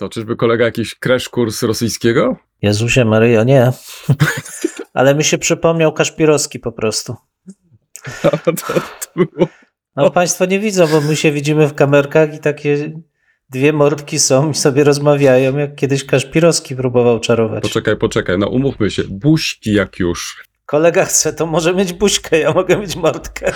Co, czyżby kolega jakiś crash kurs rosyjskiego? Jezusie Maryjo, nie. Ale mi się przypomniał Kaszpirowski po prostu. to, to było... No Państwo nie widzą, bo my się widzimy w kamerkach i takie dwie mordki są i sobie rozmawiają, jak kiedyś Kaszpirowski próbował czarować. Poczekaj, poczekaj, no umówmy się. Buźki jak już. Kolega chce, to może mieć buźkę, ja mogę mieć mordkę.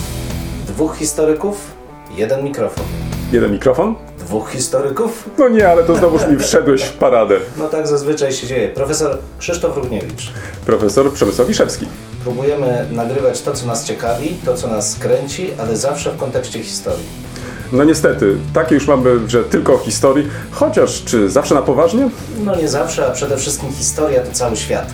Dwóch historyków, jeden mikrofon. Jeden mikrofon? Dwóch historyków? No nie, ale to znowuż mi wszedłeś w paradę. No tak zazwyczaj się dzieje. Profesor Krzysztof Równiewicz. Profesor Przemysław Wiszewski. Próbujemy nagrywać to, co nas ciekawi, to, co nas kręci, ale zawsze w kontekście historii. No niestety, takie już mamy, że tylko o historii, chociaż czy zawsze na poważnie? No nie zawsze, a przede wszystkim historia to cały świat.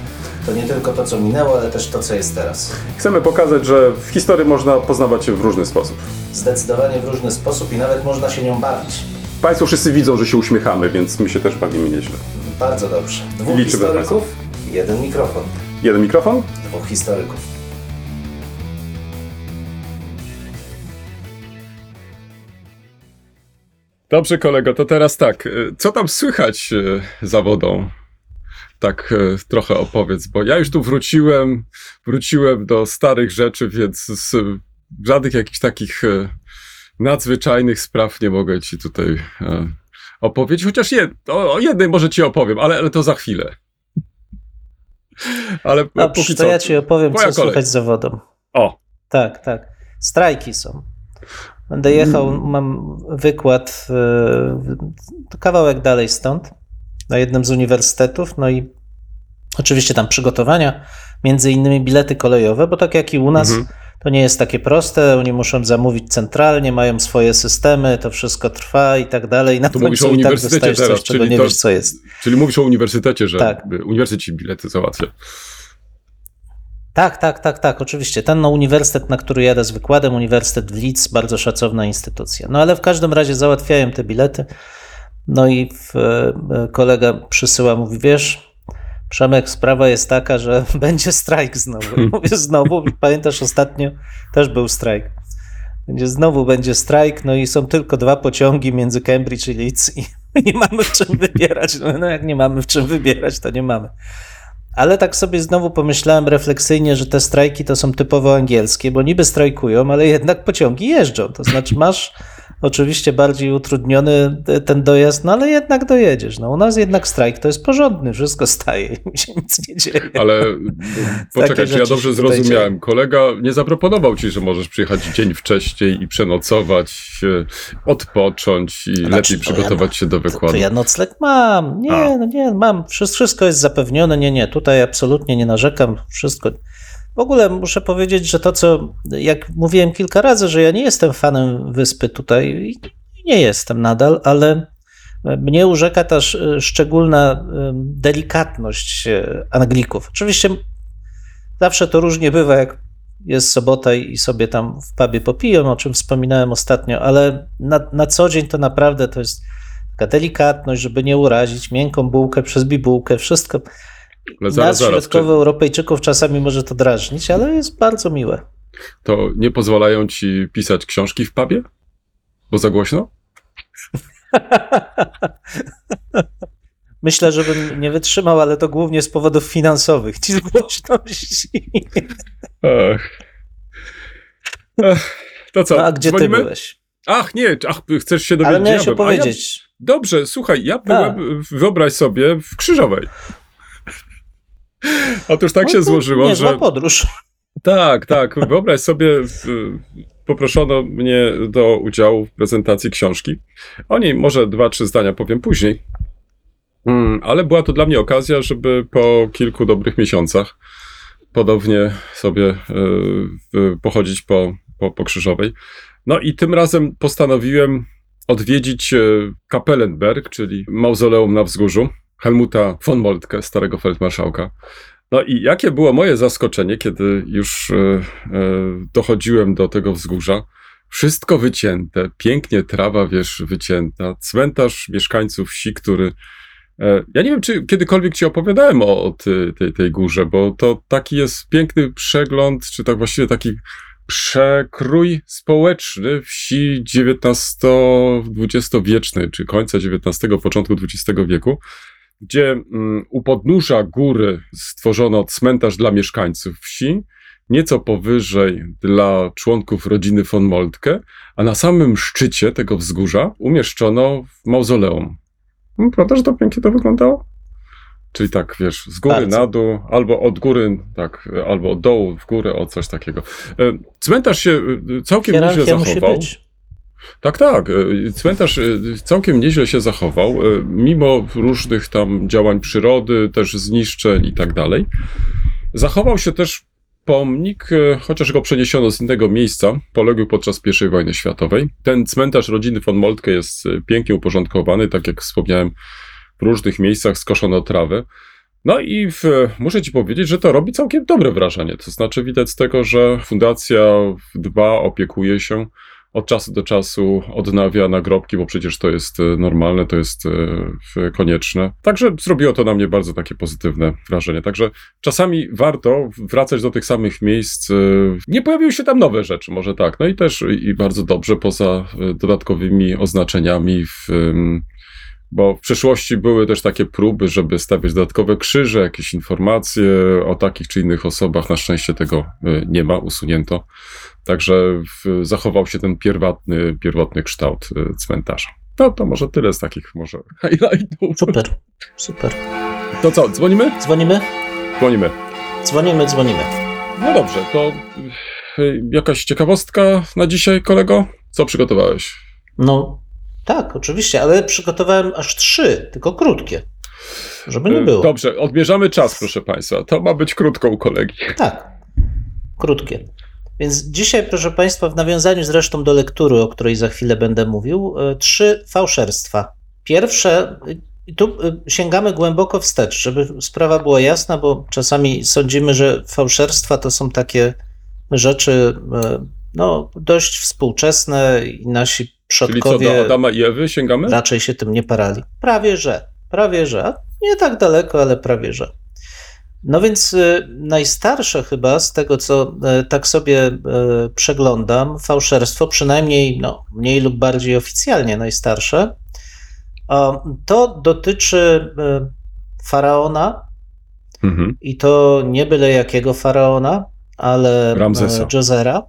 To nie tylko to, co minęło, ale też to, co jest teraz. Chcemy pokazać, że w historii można poznawać się w różny sposób. Zdecydowanie w różny sposób i nawet można się nią bawić. Państwo wszyscy widzą, że się uśmiechamy, więc my się też bawimy nieźle. Bardzo dobrze. Dwóch Liczymy historyków, jeden mikrofon. Jeden mikrofon? Dwóch historyków. Dobrze, kolego, to teraz tak. y, Co tam słychać y, za wodą? Tak y, trochę opowiedz, bo ja już tu wróciłem, wróciłem do starych rzeczy, więc z żadnych jakichś takich y, nadzwyczajnych spraw nie mogę ci tutaj y, opowiedzieć. Chociaż jed, o, o jednej może ci opowiem, ale, ale to za chwilę. Ale Dobrze, póki to co. ja ci opowiem, co kolej. słychać za wodą. O, Tak, tak. Strajki są. Będę jechał, mam wykład e, to kawałek dalej stąd, na jednym z uniwersytetów, no i oczywiście tam przygotowania, między innymi bilety kolejowe, bo tak jak i u nas, Mhm. To nie jest takie proste, oni muszą zamówić centralnie, mają swoje systemy, to wszystko trwa i tak dalej. Na Tu mówisz o tak uniwersytecie dostajesz teraz, coś, czego czyli nie to- wiesz, co jest. czyli mówisz o uniwersytecie, że Tak. uniwersytet ci bilety załatwia. Tak, tak, tak, tak, oczywiście. Ten no, uniwersytet, na który jadę z wykładem, Uniwersytet w Leeds, bardzo szacowna instytucja. No ale w każdym razie załatwiają te bilety. No i w, e, kolega przysyła, mówi, wiesz, Przemek, sprawa jest taka, że będzie strajk znowu. Mówię, znowu, pamiętasz, ostatnio też był strajk. Będzie, znowu będzie strajk, no i są tylko dwa pociągi między Cambridge i Leeds i nie mamy w czym wybierać. No, no jak nie mamy w czym wybierać, to nie mamy. Ale tak sobie znowu pomyślałem refleksyjnie, że te strajki to są typowo angielskie, bo niby strajkują, ale jednak pociągi jeżdżą. To znaczy masz oczywiście bardziej utrudniony te- ten dojazd, no ale jednak dojedziesz. No u nas jednak strajk to jest porządny, wszystko staje i mi się nic nie dzieje. Ale poczekaj, czy ja dobrze zrozumiałem. Kolega nie zaproponował ci, że możesz przyjechać dzień wcześniej i przenocować, e, odpocząć i Znaczy, lepiej to przygotować się do To, to wykładu. ja nocleg mam. Nie, A. no nie, mam. Wszystko jest zapewnione. Nie, nie, tutaj absolutnie nie narzekam. Wszystko. W ogóle muszę powiedzieć, że to, co jak mówiłem kilka razy, że ja nie jestem fanem wyspy tutaj nie jestem nadal, ale mnie urzeka e, szczególna delikatność e, Anglików. Oczywiście zawsze to różnie bywa, jak jest sobota i sobie tam w pubie popiją, o czym wspominałem ostatnio, ale na, na co dzień to naprawdę to jest taka delikatność, żeby nie urazić, miękką bułkę przez bibułkę, wszystko. Ale Nas, zaraz, środkowoeuropejczyków, czasami może to drażnić, ale jest bardzo miłe. to nie pozwalają ci pisać książki w pubie? Bo za głośno? Myślę, że bym nie wytrzymał, ale to głównie z powodów finansowych. Ci z głośności. Ach. Ach. To co, No, a gdzie dzwonimy? ty byłeś? Ach, nie, ach, chcesz się dowiedzieć, Ale miałeś. A opowiedzieć. Ja, dobrze, słuchaj, ja byłem, wyobraź sobie, w Krzyżowej. Otóż tak No się złożyło, że... podróż. Tak, tak. Wyobraź sobie, w, poproszono mnie do udziału w prezentacji książki. O niej może dwa, trzy zdania powiem później. Mm, ale była to dla mnie okazja, żeby po kilku dobrych miesiącach podobnie sobie y, y, pochodzić po, po, po Krzyżowej. No i tym razem postanowiłem odwiedzić y, Kapellenberg, czyli mauzoleum na wzgórzu Helmuta von Moltke, starego feldmarszałka. No i jakie było moje zaskoczenie, kiedy już e, e, dochodziłem do tego wzgórza. Wszystko wycięte, pięknie trawa, wiesz, wycięta. Cmentarz mieszkańców wsi, który. E, ja nie wiem, czy kiedykolwiek ci opowiadałem o, o ty, tej, tej górze, bo to taki jest piękny przegląd, czy tak właściwie taki przekrój społeczny wsi XIX-XX wiecznej, czy końca XIX, początku XX wieku, gdzie mm, u podnóża góry stworzono cmentarz dla mieszkańców wsi, nieco powyżej dla członków rodziny von Moltke, a na samym szczycie tego wzgórza umieszczono mauzoleum. No, prawda, że to pięknie to wyglądało? Czyli tak, wiesz, z góry Bardzo. na dół, albo od góry, tak, albo od dołu w górę, o coś takiego. E, Cmentarz się e, całkiem nieźle Hierarchia musi zachował. być. Tak, tak. e, Cmentarz e, całkiem nieźle się zachował, e, mimo różnych tam działań przyrody, też zniszczeń i tak dalej. Zachował się też pomnik, chociaż go przeniesiono z innego miejsca, poległ podczas I wojny światowej. Ten cmentarz rodziny von Moltke jest pięknie uporządkowany, tak jak wspomniałem, w różnych miejscach skoszono trawę. No i w, muszę ci powiedzieć, że to robi całkiem dobre wrażenie. To znaczy widać z tego, że fundacja dba, opiekuje się, od czasu do czasu odnawia nagrobki, bo przecież to jest e, normalne, to jest e, konieczne. Także zrobiło to na mnie bardzo takie pozytywne wrażenie. Także czasami warto wracać do tych samych miejsc. e, Nie pojawiły się tam nowe rzeczy, może tak. No i też i bardzo dobrze poza dodatkowymi oznaczeniami w bo w przeszłości były też takie próby, żeby stawiać dodatkowe krzyże, jakieś informacje o takich czy innych osobach. Na szczęście tego y, nie ma, usunięto. Także w, zachował się ten pierwotny, pierwotny kształt y, cmentarza. No to może tyle z takich może highlightów. Super, super. To co, dzwonimy? Dzwonimy? Dzwonimy. Dzwonimy, dzwonimy. No dobrze, to y, jakaś ciekawostka na dzisiaj, kolego? Co przygotowałeś? No tak, oczywiście, ale przygotowałem aż trzy, tylko krótkie. Żeby nie Y, było. Dobrze, odbierzamy czas, proszę Państwa. To ma być krótko u kolegi. Tak, krótkie. Więc dzisiaj, proszę Państwa, w nawiązaniu zresztą do lektury, o której za chwilę będę mówił, e, trzy fałszerstwa. Pierwsze, i tu y, sięgamy głęboko wstecz, żeby sprawa była jasna, bo czasami sądzimy, że fałszerstwa to są takie rzeczy e, no, dość współczesne i nasi Czyli co, przodkowie do Adama i Ewy sięgamy? raczej się tym nie parali. Prawie że, prawie że. Nie tak daleko, ale prawie że. No więc y, najstarsze chyba z tego, co y, tak sobie y, przeglądam, fałszerstwo, przynajmniej no, mniej lub bardziej oficjalnie najstarsze, to dotyczy faraona Mhm. i to nie byle jakiego faraona, ale Ramzesa. Dżozera,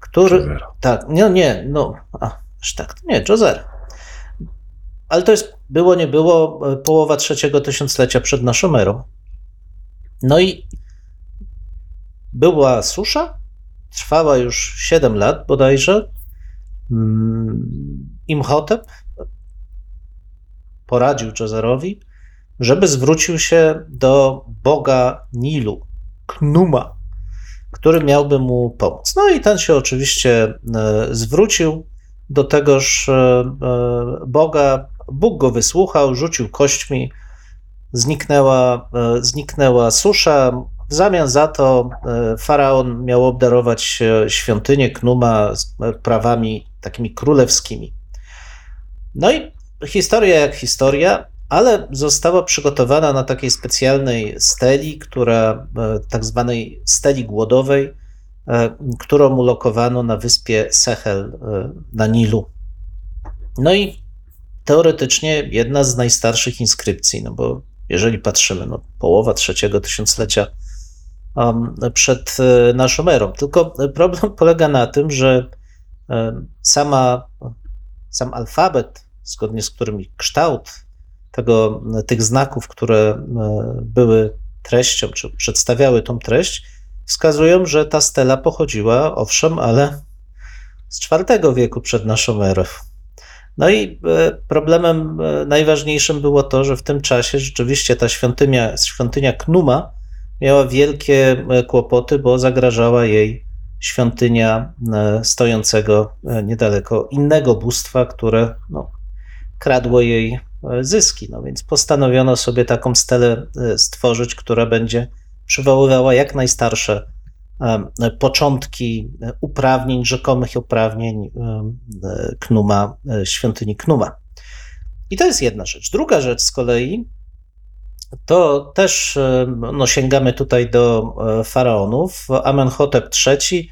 który, Zero. tak, nie, nie, no, a, tak, nie, Jozer. Ale to jest, było, nie było, e, połowa trzeciego tysiąclecia przed naszą erą. No i była susza, trwała już 7 lat bodajże. Mm, Imhotep poradził Jozerowi, żeby zwrócił się do boga Nilu, Knuma, który miałby mu pomóc. No i ten się oczywiście e, zwrócił do tegoż e, e, Boga. Bóg go wysłuchał, rzucił kośćmi, zniknęła, e, zniknęła susza. W zamian za to faraon miał obdarować świątynię Knuma prawami takimi królewskimi. No i historia jak historia, ale została przygotowana na takiej specjalnej steli, która, tak zwanej steli głodowej, którą ulokowano na wyspie Sehel e, na Nilu. No i teoretycznie jedna z najstarszych inskrypcji, no bo jeżeli patrzymy, no połowa trzeciego tysiąclecia um, przed e, naszą erą. Tylko problem polega na tym, że e, sama, sam alfabet, zgodnie z którym kształt tego, tych znaków, które e, były treścią, czy przedstawiały tą treść, wskazują, że ta stela pochodziła, owszem, ale z IV wieku przed naszą erą. No i e, problemem e, najważniejszym było to, że w tym czasie rzeczywiście ta świątynia, świątynia Knuma miała wielkie e, kłopoty, bo zagrażała jej świątynia stojącego niedaleko innego bóstwa, które no, kradło jej zyski. No więc postanowiono sobie taką stelę stworzyć, która będzie przywoływała jak najstarsze e, początki e, uprawnień, rzekomych uprawnień e, e, Knuma, e, świątyni Knuma. I to jest jedna rzecz. Druga rzecz z kolei to też e, no, sięgamy tutaj do e, faraonów. Amenhotep III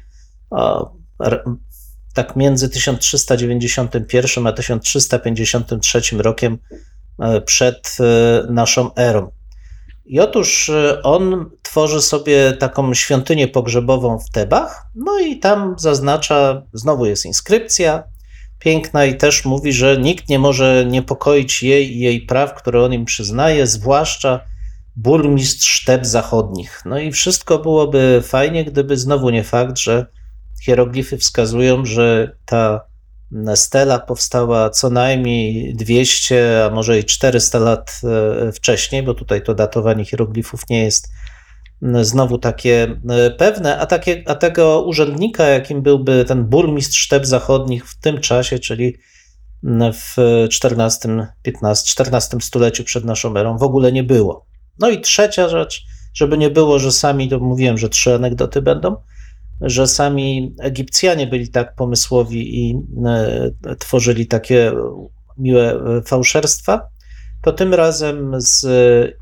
tak między 1391 a 1353 rokiem przed naszą erą. I otóż on tworzy sobie taką świątynię pogrzebową w Tebach, no i tam zaznacza, znowu jest inskrypcja, piękna i też mówi, że nikt nie może niepokoić jej i jej praw, które on im przyznaje, zwłaszcza burmistrz Teb Zachodnich. No i wszystko byłoby fajnie, gdyby znowu nie fakt, że hieroglify wskazują, że ta stela powstała co najmniej 200, a może i 400 lat e, wcześniej, bo tutaj to datowanie hieroglifów nie jest znowu takie pewne, a, takie, a tego urzędnika, jakim byłby ten burmistrz Szteb Zachodnich w tym czasie, czyli w XIV, XV, XIV stuleciu przed naszą erą, w ogóle nie było. No i trzecia rzecz, żeby nie było, że sami, to mówiłem, że trzy anegdoty będą, że sami Egipcjanie byli tak pomysłowi i e, tworzyli takie miłe e, fałszerstwa, to tym razem z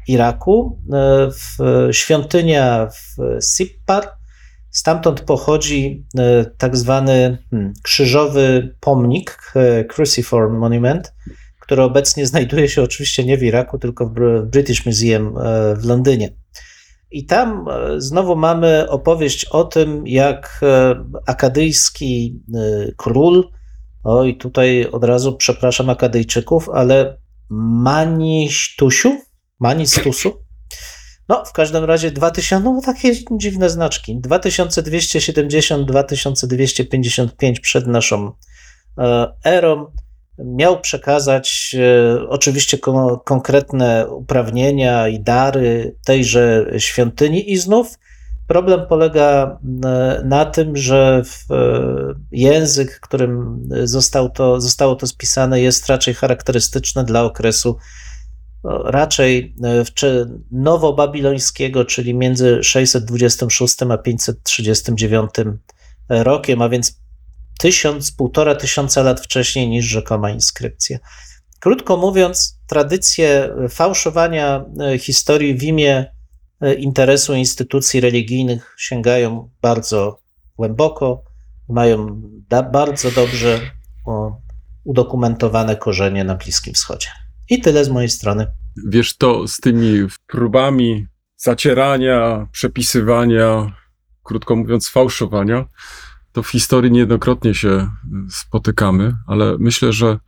Iraku, e, w świątynia w Sippar. Stamtąd pochodzi tak zwany hmm, krzyżowy pomnik, Cruciform Monument, który obecnie znajduje się oczywiście nie w Iraku, tylko w British Museum w Londynie. I tam znowu mamy opowieść o tym, jak akadyjski król, oj tutaj od razu przepraszam Akadyjczyków, ale Manistusiu? Manistusu? No, w każdym razie 2000, no takie dziwne znaczki. 2270-2255 przed naszą e, erą miał przekazać e, oczywiście kon konkretne uprawnienia i dary tejże świątyni i znów problem polega e, na tym, że język, którym został to, zostało to spisane, jest raczej charakterystyczny dla okresu raczej e, nowobabilońskiego, czyli między 626 a 539 rokiem, a więc tysiąc, półtora tysiąca lat wcześniej niż rzekoma inskrypcja. Krótko mówiąc, tradycje fałszowania e, historii w imię e, interesu instytucji religijnych sięgają bardzo głęboko, mają bardzo dobrze udokumentowane korzenie na Bliskim Wschodzie. I tyle z mojej strony. Wiesz, to z tymi próbami zacierania, przepisywania, krótko mówiąc, fałszowania, to w historii niejednokrotnie się spotykamy, ale myślę, że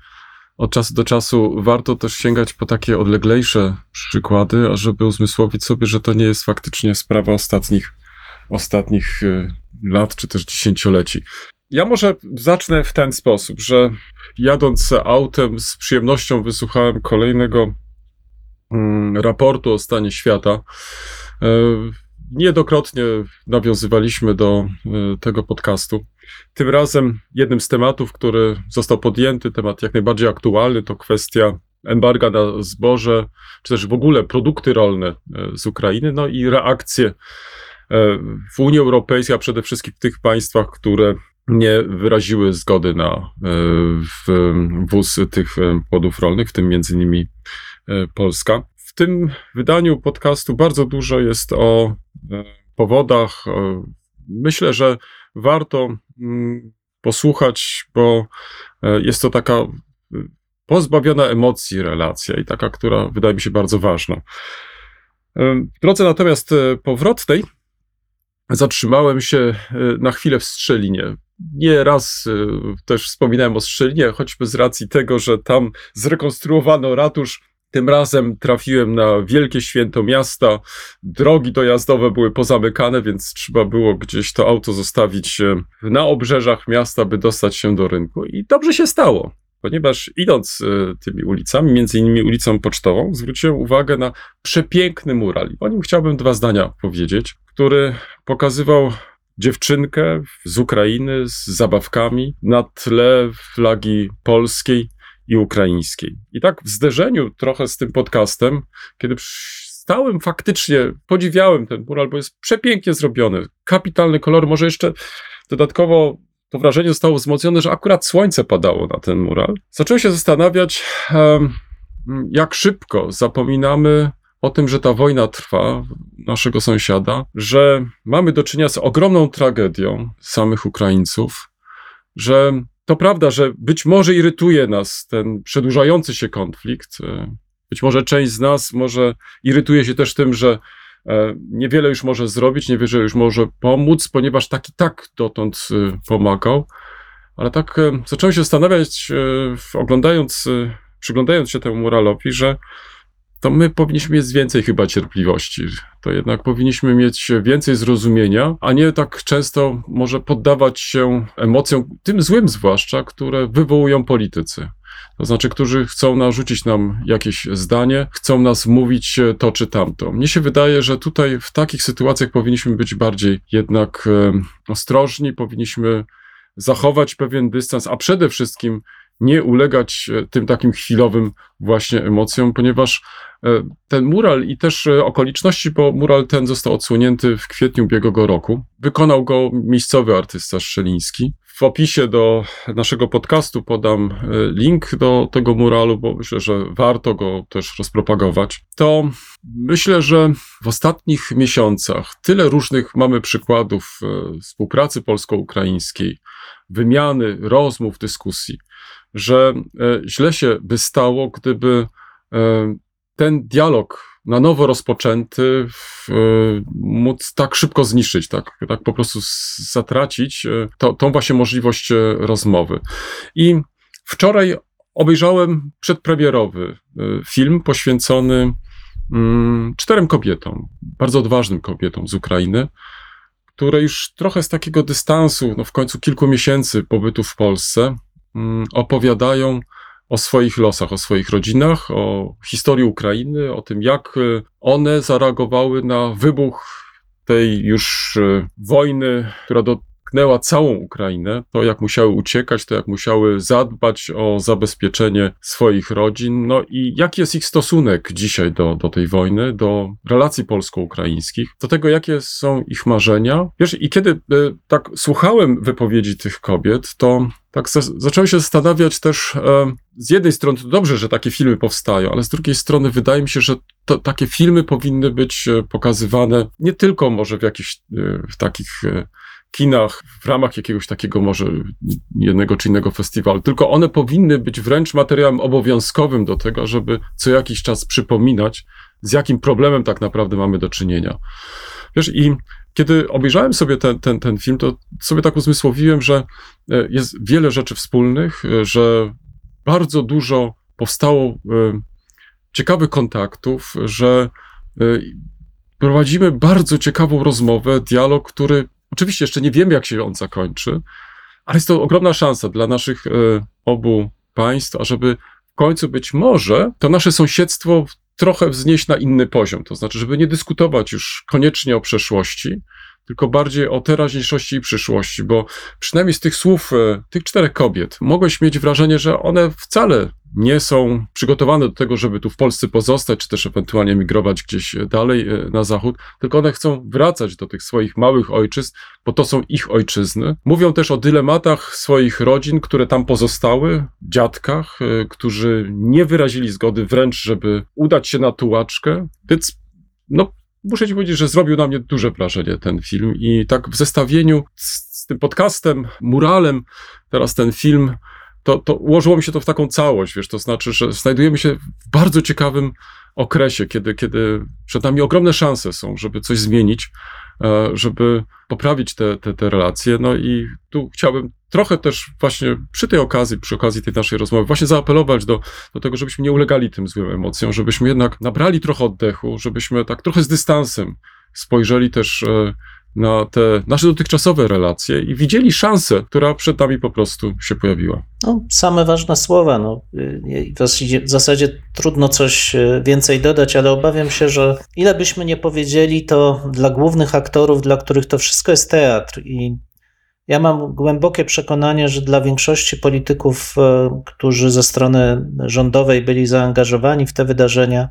od czasu do czasu warto też sięgać po takie odleglejsze przykłady, ażeby uzmysłowić sobie, że to nie jest faktycznie sprawa ostatnich, ostatnich e, lat czy też dziesięcioleci. Ja może zacznę w ten sposób, że jadąc autem z przyjemnością wysłuchałem kolejnego mm, raportu o stanie świata. Niedokrotnie nawiązywaliśmy do e, tego podcastu. Tym razem jednym z tematów, który został podjęty, temat jak najbardziej aktualny, to kwestia embarga na zboże, czy też w ogóle produkty rolne e, z Ukrainy, no i reakcje w Unii Europejskiej, a przede wszystkim w tych państwach, które nie wyraziły zgody na e, wóz tych płodów rolnych, w tym między innymi Polska. Tym wydaniu podcastu bardzo dużo jest o powodach. Myślę, że warto mm, posłuchać, bo jest to taka pozbawiona emocji relacja i taka, która wydaje mi się bardzo ważna. W drodze natomiast powrotnej zatrzymałem się na chwilę w Strzelinie nie raz też wspominałem o Strzelinie, choćby z racji tego, że tam zrekonstruowano ratusz. Tym razem trafiłem na wielkie święto miasta. Drogi dojazdowe były pozamykane, więc trzeba było gdzieś to auto zostawić y, na obrzeżach miasta, by dostać się do rynku. I dobrze się stało ponieważ idąc y, tymi ulicami, między innymi ulicą Pocztową, zwróciłem uwagę na przepiękny mural. O nim chciałbym dwa zdania powiedzieć, który pokazywał dziewczynkę z Ukrainy z zabawkami na tle flagi polskiej i ukraińskiej. I tak w zderzeniu trochę z tym podcastem, kiedy stałem faktycznie, podziwiałem ten mural, bo jest przepięknie zrobiony, kapitalny kolor, może jeszcze dodatkowo to wrażenie zostało wzmocnione, że akurat słońce padało na ten mural. Zacząłem się zastanawiać, jak szybko zapominamy o tym, że ta wojna trwa, naszego sąsiada, że mamy do czynienia z ogromną tragedią samych Ukraińców, że to prawda, że być może irytuje nas ten przedłużający się konflikt. e, Być może część z nas może irytuje się też tym, że e, niewiele już może zrobić, niewiele już może pomóc, ponieważ tak i tak dotąd e, pomagał. Ale tak zacząłem się zastanawiać, oglądając, przyglądając się temu muralowi, że to my powinniśmy mieć więcej chyba cierpliwości. To jednak powinniśmy mieć więcej zrozumienia, a nie tak często może poddawać się emocjom, tym złym zwłaszcza, które wywołują politycy. To znaczy, którzy chcą narzucić nam jakieś zdanie, chcą nas mówić e, to czy tamto. Mnie się wydaje, że tutaj w takich sytuacjach powinniśmy być bardziej jednak ostrożni, powinniśmy zachować pewien dystans, a przede wszystkim nie ulegać e, tym takim chwilowym właśnie emocjom, ponieważ e, ten mural i też e, okoliczności, bo mural ten został odsłonięty w kwietniu ubiegłego roku. Wykonał go miejscowy artysta Szczeliński. W opisie do naszego podcastu podam link do tego muralu, bo myślę, że warto go też rozpropagować. To myślę, że w ostatnich miesiącach tyle różnych mamy przykładów współpracy polsko-ukraińskiej, wymiany, rozmów, dyskusji, że e, źle się by stało, gdyby e, ten dialog na nowo rozpoczęty w, e, móc tak szybko zniszczyć, tak, tak po prostu zatracić to, tą właśnie możliwość rozmowy. I wczoraj obejrzałem przedpremierowy film poświęcony mm, czterem kobietom, bardzo odważnym kobietom z Ukrainy, które już trochę z takiego dystansu, no w końcu kilku miesięcy pobytu w Polsce, opowiadają o swoich losach, o swoich rodzinach, o historii Ukrainy, o tym, jak y, one zareagowały na wybuch tej już y, wojny, która dotknęła całą Ukrainę, to jak musiały uciekać, to jak musiały zadbać o zabezpieczenie swoich rodzin, no i jaki jest ich stosunek dzisiaj do, do tej wojny, do relacji polsko-ukraińskich, do tego, jakie są ich marzenia. Wiesz, i kiedy y, tak słuchałem wypowiedzi tych kobiet, to tak za, zacząłem się zastanawiać też, e, z jednej strony to dobrze, że takie filmy powstają, ale z drugiej strony wydaje mi się, że to, takie filmy powinny być e, pokazywane nie tylko może w jakichś e, w takich kinach, w ramach jakiegoś takiego może jednego czy innego festiwalu, tylko one powinny być wręcz materiałem obowiązkowym do tego, żeby co jakiś czas przypominać, z jakim problemem tak naprawdę mamy do czynienia. Wiesz, i kiedy obejrzałem sobie ten, ten, ten film, to sobie tak uzmysłowiłem, że e, jest wiele rzeczy wspólnych, e, że bardzo dużo powstało e, ciekawych kontaktów, że prowadzimy bardzo ciekawą rozmowę, dialog, który oczywiście jeszcze nie wiemy, jak się on zakończy, ale jest to ogromna szansa dla naszych obu państw, ażeby w końcu być może to nasze sąsiedztwo trochę wznieść na inny poziom. To znaczy, żeby nie dyskutować już koniecznie o przeszłości, tylko bardziej o teraźniejszości i przyszłości, bo przynajmniej z tych słów e, tych czterech kobiet mogłeś mieć wrażenie, że one wcale nie są przygotowane do tego, żeby tu w Polsce pozostać, czy też ewentualnie migrować gdzieś dalej e, na zachód, tylko one chcą wracać do tych swoich małych ojczyzn, bo to są ich ojczyzny. Mówią też o dylematach swoich rodzin, które tam pozostały, dziadkach, e, którzy nie wyrazili zgody wręcz, żeby udać się na tułaczkę, więc no muszę ci powiedzieć, że zrobił na mnie duże wrażenie ten film i tak w zestawieniu z, z tym podcastem, muralem, teraz ten film, to, to ułożyło mi się to w taką całość, wiesz, to znaczy, że znajdujemy się w bardzo ciekawym okresie, kiedy, kiedy przed nami ogromne szanse są, żeby coś zmienić, e, żeby poprawić te, te, te relacje, no i tu chciałbym trochę też właśnie przy tej okazji, przy okazji tej naszej rozmowy, właśnie zaapelować do, do tego, żebyśmy nie ulegali tym złym emocjom, żebyśmy jednak nabrali trochę oddechu, żebyśmy tak trochę z dystansem spojrzeli też e, na te nasze dotychczasowe relacje i widzieli szansę, która przed nami po prostu się pojawiła. No, same ważne słowa. No. Y, W zasadzie, trudno coś y, więcej dodać, ale obawiam się, że ile byśmy nie powiedzieli, to dla głównych aktorów, dla których to wszystko jest teatr i ja mam głębokie przekonanie, że dla większości polityków, e, którzy ze strony rządowej byli zaangażowani w te wydarzenia,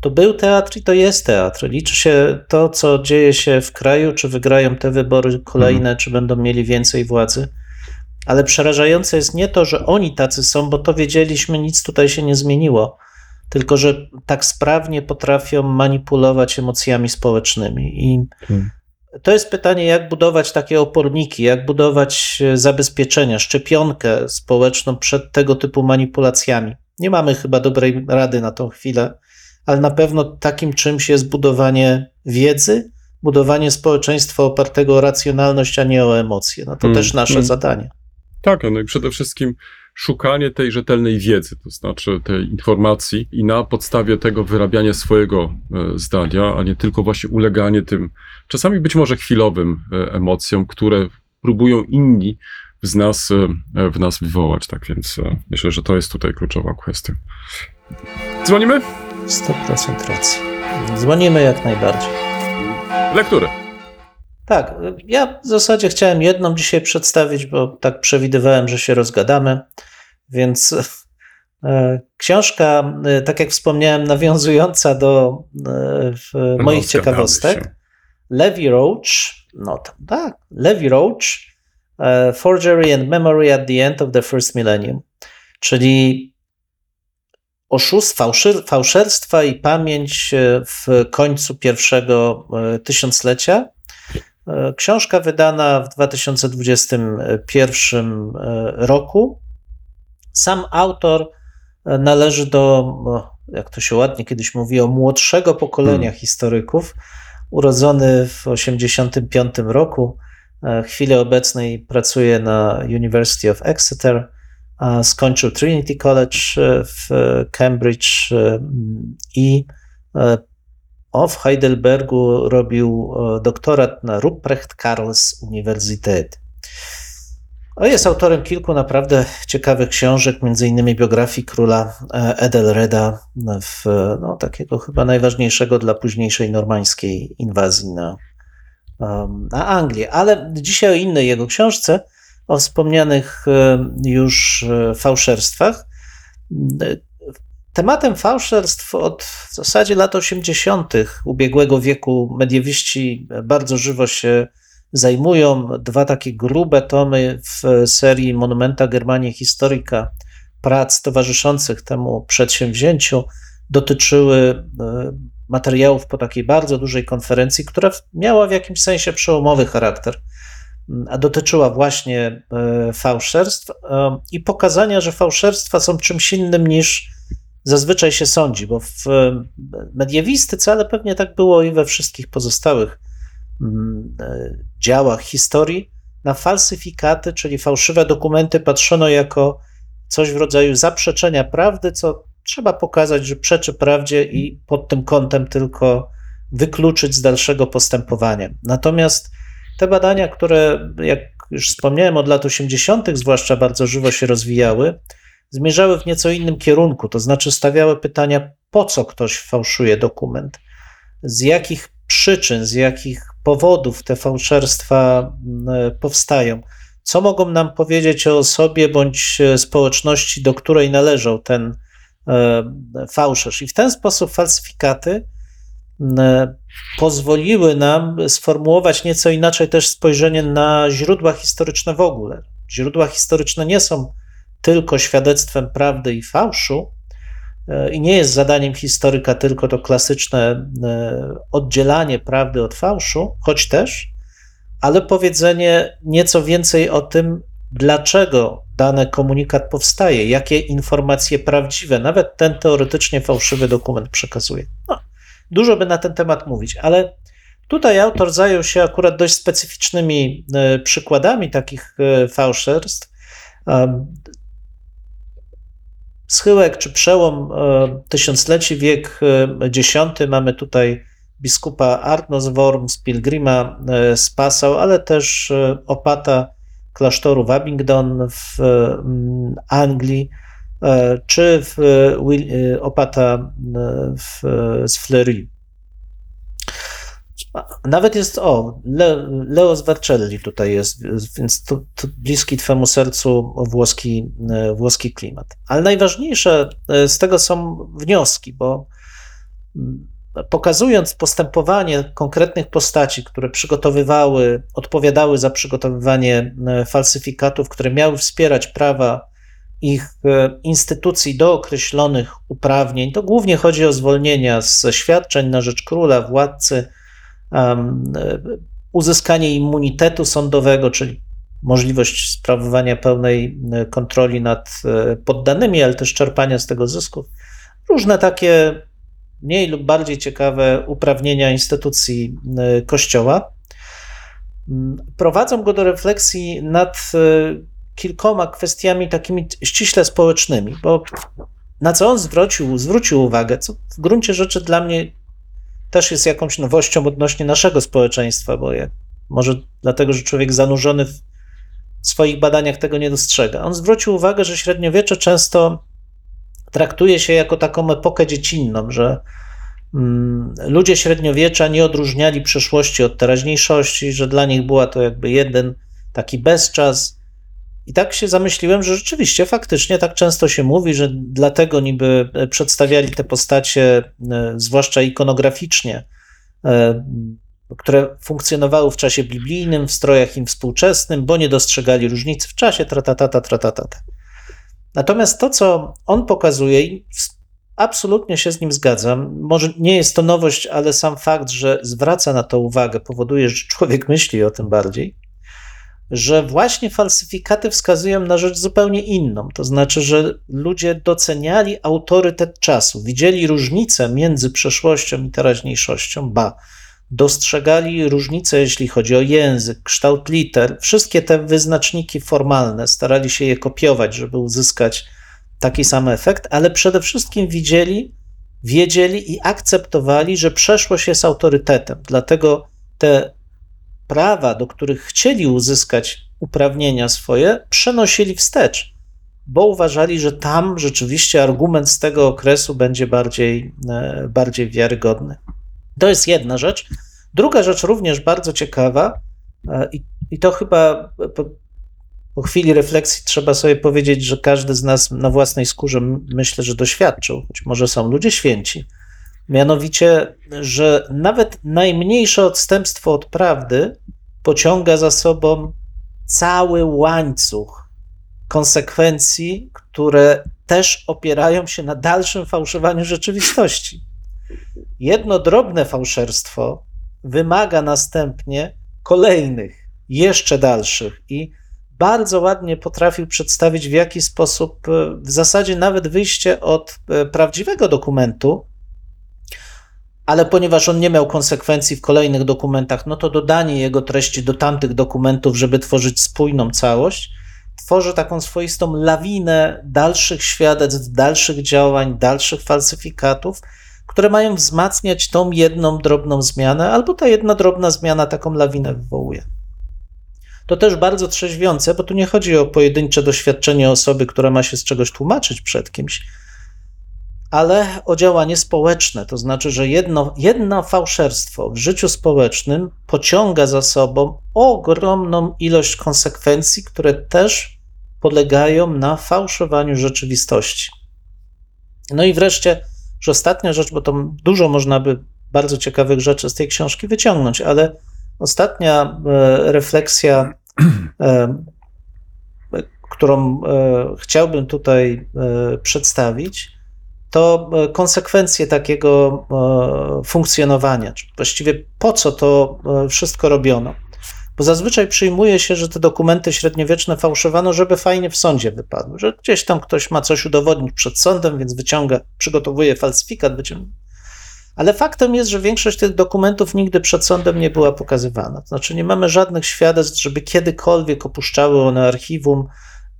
to był teatr i to jest teatr. Liczy się to, co dzieje się w kraju, czy wygrają te wybory kolejne, czy będą mieli więcej władzy. Ale przerażające jest nie to, że oni tacy są, bo to wiedzieliśmy, nic tutaj się nie zmieniło. tylko że tak sprawnie potrafią manipulować emocjami społecznymi. I Hmm. to jest pytanie, jak budować takie oporniki, jak budować e, zabezpieczenia, szczepionkę społeczną przed tego typu manipulacjami. Nie mamy chyba dobrej rady na tą chwilę, ale na pewno takim czymś jest budowanie wiedzy, budowanie społeczeństwa opartego o racjonalność, a nie o emocje. No to Hmm. też nasze Hmm. zadanie. Tak, no i przede wszystkim szukanie tej rzetelnej wiedzy, to znaczy tej informacji i na podstawie tego wyrabianie swojego e, zdania, a nie tylko właśnie uleganie tym czasami być może chwilowym e, emocjom, które próbują inni z nas, e, w nas wywołać. Tak więc myślę, że to jest tutaj kluczowa kwestia. Dzwonimy? 100% racji. Dzwonimy jak najbardziej. Lektury. Tak, ja w zasadzie chciałem jedną dzisiaj przedstawić, bo tak przewidywałem, że się rozgadamy. Więc e, książka, e, tak jak wspomniałem, nawiązująca do e, No, moich zgadzamy ciekawostek. Levi Roach, no tak, Levi Roach, Forgery and Memory at the End of the First Millennium, czyli oszustw, fałszy, fałszerstwa i pamięć e, w końcu pierwszego e, tysiąclecia. E, Książka wydana w 2021 e, roku. Sam autor należy do, jak to się ładnie kiedyś mówiło, młodszego pokolenia Hmm. historyków, urodzony w 1985 roku. W chwili obecnej pracuje na University of Exeter, skończył Trinity College e, w Cambridge e, i e, o, w Heidelbergu robił doktorat na Ruprecht Karls Universität. O, Jest autorem kilku naprawdę ciekawych książek, innymi biografii króla Edelreda, w, no, takiego chyba najważniejszego dla późniejszej normańskiej inwazji na, na Anglię. Ale dzisiaj o innej jego książce, o wspomnianych e, już e, fałszerstwach. Tematem fałszerstw od w zasadzie lat 80. ubiegłego wieku mediewiści bardzo żywo się zajmują. Dwa takie grube tomy w serii Monumenta Germanii Historica prac towarzyszących temu przedsięwzięciu dotyczyły e, materiałów po takiej bardzo dużej konferencji, która miała w jakimś sensie przełomowy charakter, a dotyczyła właśnie e, fałszerstw e, i pokazania, że fałszerstwa są czymś innym niż zazwyczaj się sądzi, bo w e, mediewistyce, ale pewnie tak było i we wszystkich pozostałych mm, działach historii, na falsyfikaty, czyli fałszywe dokumenty, patrzono jako coś w rodzaju zaprzeczenia prawdy, co trzeba pokazać, że przeczy prawdzie i pod tym kątem tylko wykluczyć z dalszego postępowania. Natomiast te badania, które, jak już wspomniałem, od lat 80., zwłaszcza bardzo żywo się rozwijały, zmierzały w nieco innym kierunku, to znaczy stawiały pytania, po co ktoś fałszuje dokument, z jakich przyczyn, z jakich powodów te fałszerstwa powstają, co mogą nam powiedzieć o osobie bądź e, społeczności, do której należał ten e, fałszerz. I w ten sposób falsyfikaty pozwoliły nam sformułować nieco inaczej też spojrzenie na źródła historyczne w ogóle. Źródła historyczne nie są tylko świadectwem prawdy i fałszu, e, i nie jest zadaniem historyka tylko to klasyczne e, oddzielanie prawdy od fałszu, choć też, ale powiedzenie nieco więcej o tym, dlaczego dany komunikat powstaje, jakie informacje prawdziwe, nawet ten teoretycznie fałszywy dokument przekazuje. No, dużo by na ten temat mówić, ale tutaj autor zajął się akurat dość specyficznymi e, przykładami takich e, fałszerstw. Um, Schyłek czy przełom e, tysiącleci, wiek e, X, mamy tutaj biskupa Worm z Pilgrima e, z Passau, ale też e, opata klasztoru w Abingdon w Anglii, e, czy w e, e, opata e, w, z Fleury. Nawet jest, o, Le, Leo z Vercelli tutaj jest, więc to, to bliski Twemu sercu włoski, e, włoski klimat. Ale najważniejsze e, z tego są wnioski, bo mm, pokazując postępowanie konkretnych postaci, które przygotowywały, odpowiadały za przygotowywanie e, falsyfikatów, które miały wspierać prawa ich e, instytucji do określonych uprawnień, to głównie chodzi o zwolnienia z świadczeń na rzecz króla, władcy, um, uzyskanie immunitetu sądowego, czyli możliwość sprawowania pełnej kontroli nad poddanymi, ale też czerpania z tego zysków. Różne takie mniej lub bardziej ciekawe uprawnienia instytucji Kościoła. Prowadzą go do refleksji nad kilkoma kwestiami takimi ściśle społecznymi, bo na co on zwrócił, zwrócił uwagę, co w gruncie rzeczy dla mnie też jest jakąś nowością odnośnie naszego społeczeństwa, bo ja, może dlatego, że człowiek zanurzony w swoich badaniach tego nie dostrzega. On zwrócił uwagę, że średniowiecze często traktuje się jako taką epokę dziecinną, że mm, ludzie średniowiecza nie odróżniali przeszłości od teraźniejszości, że dla nich była to jakby jeden taki bezczas, i tak się zamyśliłem, że rzeczywiście, faktycznie tak często się mówi, że dlatego niby przedstawiali te postacie, e, zwłaszcza ikonograficznie, e, które funkcjonowały w czasie biblijnym, w strojach im współczesnym, bo nie dostrzegali różnicy w czasie, tratatata, tratatata. Natomiast to, co on pokazuje, i absolutnie się z nim zgadzam, może nie jest to nowość, ale sam fakt, że zwraca na to uwagę, powoduje, że człowiek myśli o tym bardziej, że właśnie falsyfikaty wskazują na rzecz zupełnie inną. To znaczy, że ludzie doceniali autorytet czasu, widzieli różnicę między przeszłością i teraźniejszością, ba, dostrzegali różnicę, jeśli chodzi o język, kształt liter, wszystkie te wyznaczniki formalne, starali się je kopiować, żeby uzyskać taki sam efekt, ale przede wszystkim widzieli, wiedzieli i akceptowali, że przeszłość jest autorytetem. Dlatego te prawa, do których chcieli uzyskać uprawnienia swoje, przenosili wstecz, bo uważali, że tam rzeczywiście argument z tego okresu będzie bardziej, e, bardziej wiarygodny. To jest jedna rzecz. Druga rzecz, również bardzo ciekawa, e, i, i to chyba po, po chwili refleksji trzeba sobie powiedzieć, że każdy z nas na własnej skórze myślę, że doświadczył, choć może są ludzie święci Mianowicie, że nawet najmniejsze odstępstwo od prawdy pociąga za sobą cały łańcuch konsekwencji, które też opierają się na dalszym fałszowaniu rzeczywistości. Jedno drobne fałszerstwo wymaga następnie kolejnych, jeszcze dalszych i bardzo ładnie potrafił przedstawić, w jaki sposób w zasadzie nawet wyjście od e, prawdziwego dokumentu ale ponieważ on nie miał konsekwencji w kolejnych dokumentach, no to dodanie jego treści do tamtych dokumentów, żeby tworzyć spójną całość, tworzy taką swoistą lawinę dalszych świadectw, dalszych działań, dalszych falsyfikatów, które mają wzmacniać tą jedną drobną zmianę, albo ta jedna drobna zmiana taką lawinę wywołuje. To też bardzo trzeźwiące, bo tu nie chodzi o pojedyncze doświadczenie osoby, która ma się z czegoś tłumaczyć przed kimś, ale o działanie społeczne. To znaczy, że jedno, jedno fałszerstwo w życiu społecznym pociąga za sobą ogromną ilość konsekwencji, które też polegają na fałszowaniu rzeczywistości. No i wreszcie, że ostatnia rzecz, bo to dużo można by bardzo ciekawych rzeczy z tej książki wyciągnąć, ale ostatnia e, refleksja, e, którą e, chciałbym tutaj przedstawić, to e, konsekwencje takiego e, funkcjonowania, czy właściwie po co to e, wszystko robiono. Bo zazwyczaj przyjmuje się, że te dokumenty średniowieczne fałszowano, żeby fajnie w sądzie wypadły, że gdzieś tam ktoś ma coś udowodnić przed sądem, więc wyciąga, przygotowuje falsyfikat, wyciąga. Ale faktem jest, że większość tych dokumentów nigdy przed sądem nie była pokazywana. To znaczy, nie mamy żadnych świadectw, żeby kiedykolwiek opuszczały one archiwum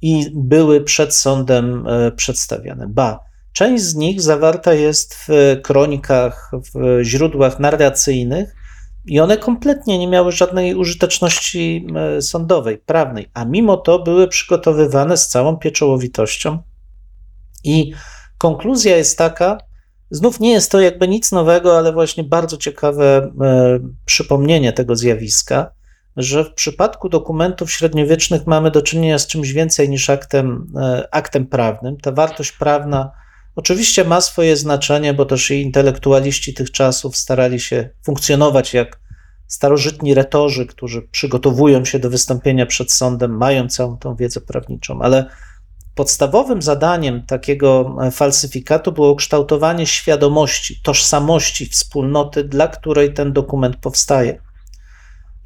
i były przed sądem przedstawiane. Ba, Część z nich zawarta jest w kronikach, w źródłach narracyjnych i one kompletnie nie miały żadnej użyteczności e, sądowej, prawnej, a mimo to były przygotowywane z całą pieczołowitością. I konkluzja jest taka, znów nie jest to jakby nic nowego, ale właśnie bardzo ciekawe e, przypomnienie tego zjawiska, że w przypadku dokumentów średniowiecznych mamy do czynienia z czymś więcej niż aktem, e, aktem prawnym. Ta wartość prawna Oczywiście ma swoje znaczenie, bo też i intelektualiści tych czasów starali się funkcjonować jak starożytni retorzy, którzy przygotowują się do wystąpienia przed sądem, mają całą tą wiedzę prawniczą, ale podstawowym zadaniem takiego falsyfikatu było kształtowanie świadomości, tożsamości wspólnoty, dla której ten dokument powstaje.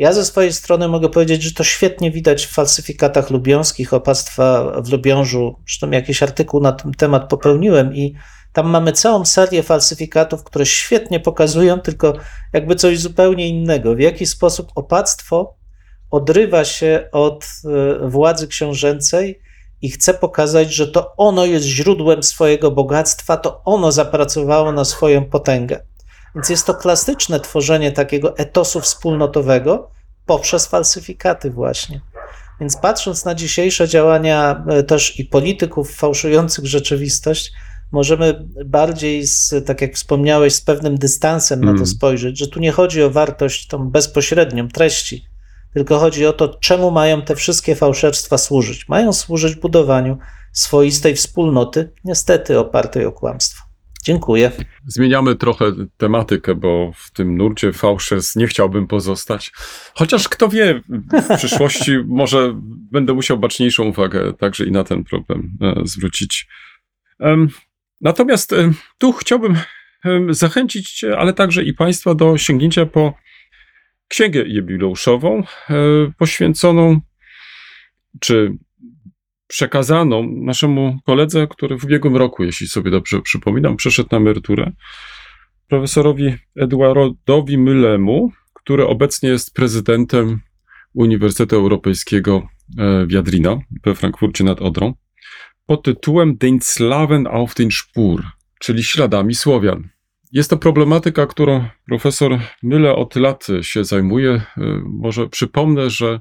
Ja ze swojej strony mogę powiedzieć, że to świetnie widać w falsyfikatach lubiąskich, opactwa w Lubiążu. Zresztą jakiś artykuł na ten temat popełniłem i tam mamy całą serię falsyfikatów, które świetnie pokazują tylko jakby coś zupełnie innego. W jaki sposób opactwo odrywa się od e, władzy książęcej i chce pokazać, że to ono jest źródłem swojego bogactwa, to ono zapracowało na swoją potęgę. Więc jest to klasyczne tworzenie takiego etosu wspólnotowego poprzez falsyfikaty, właśnie. Więc patrząc na dzisiejsze działania e, też i polityków fałszujących rzeczywistość, możemy bardziej, z, tak jak wspomniałeś, z pewnym dystansem na to Mm. spojrzeć, że tu nie chodzi o wartość tą bezpośrednią treści, tylko chodzi o to, czemu mają te wszystkie fałszerstwa służyć. Mają służyć budowaniu swoistej wspólnoty, niestety opartej o kłamstwo. Dziękuję. Zmieniamy trochę tematykę, bo w tym nurcie fałszerstw nie chciałbym pozostać. Chociaż kto wie, w przyszłości może będę musiał baczniejszą uwagę także i na ten problem e, zwrócić. Natomiast tu chciałbym zachęcić, ale także i Państwa do sięgnięcia po księgę jubileuszową e, poświęconą czy przekazaną naszemu koledze, który w ubiegłym roku, jeśli sobie dobrze przypominam, przeszedł na emeryturę, profesorowi Eduardowi Mylemu, który obecnie jest prezydentem Uniwersytetu Europejskiego e, w Jadrina we Frankfurcie nad Odrą, pod tytułem Den Slaven auf den Spur, czyli śladami Słowian. Jest to problematyka, którą profesor Myle od lat się zajmuje. E, Może przypomnę, że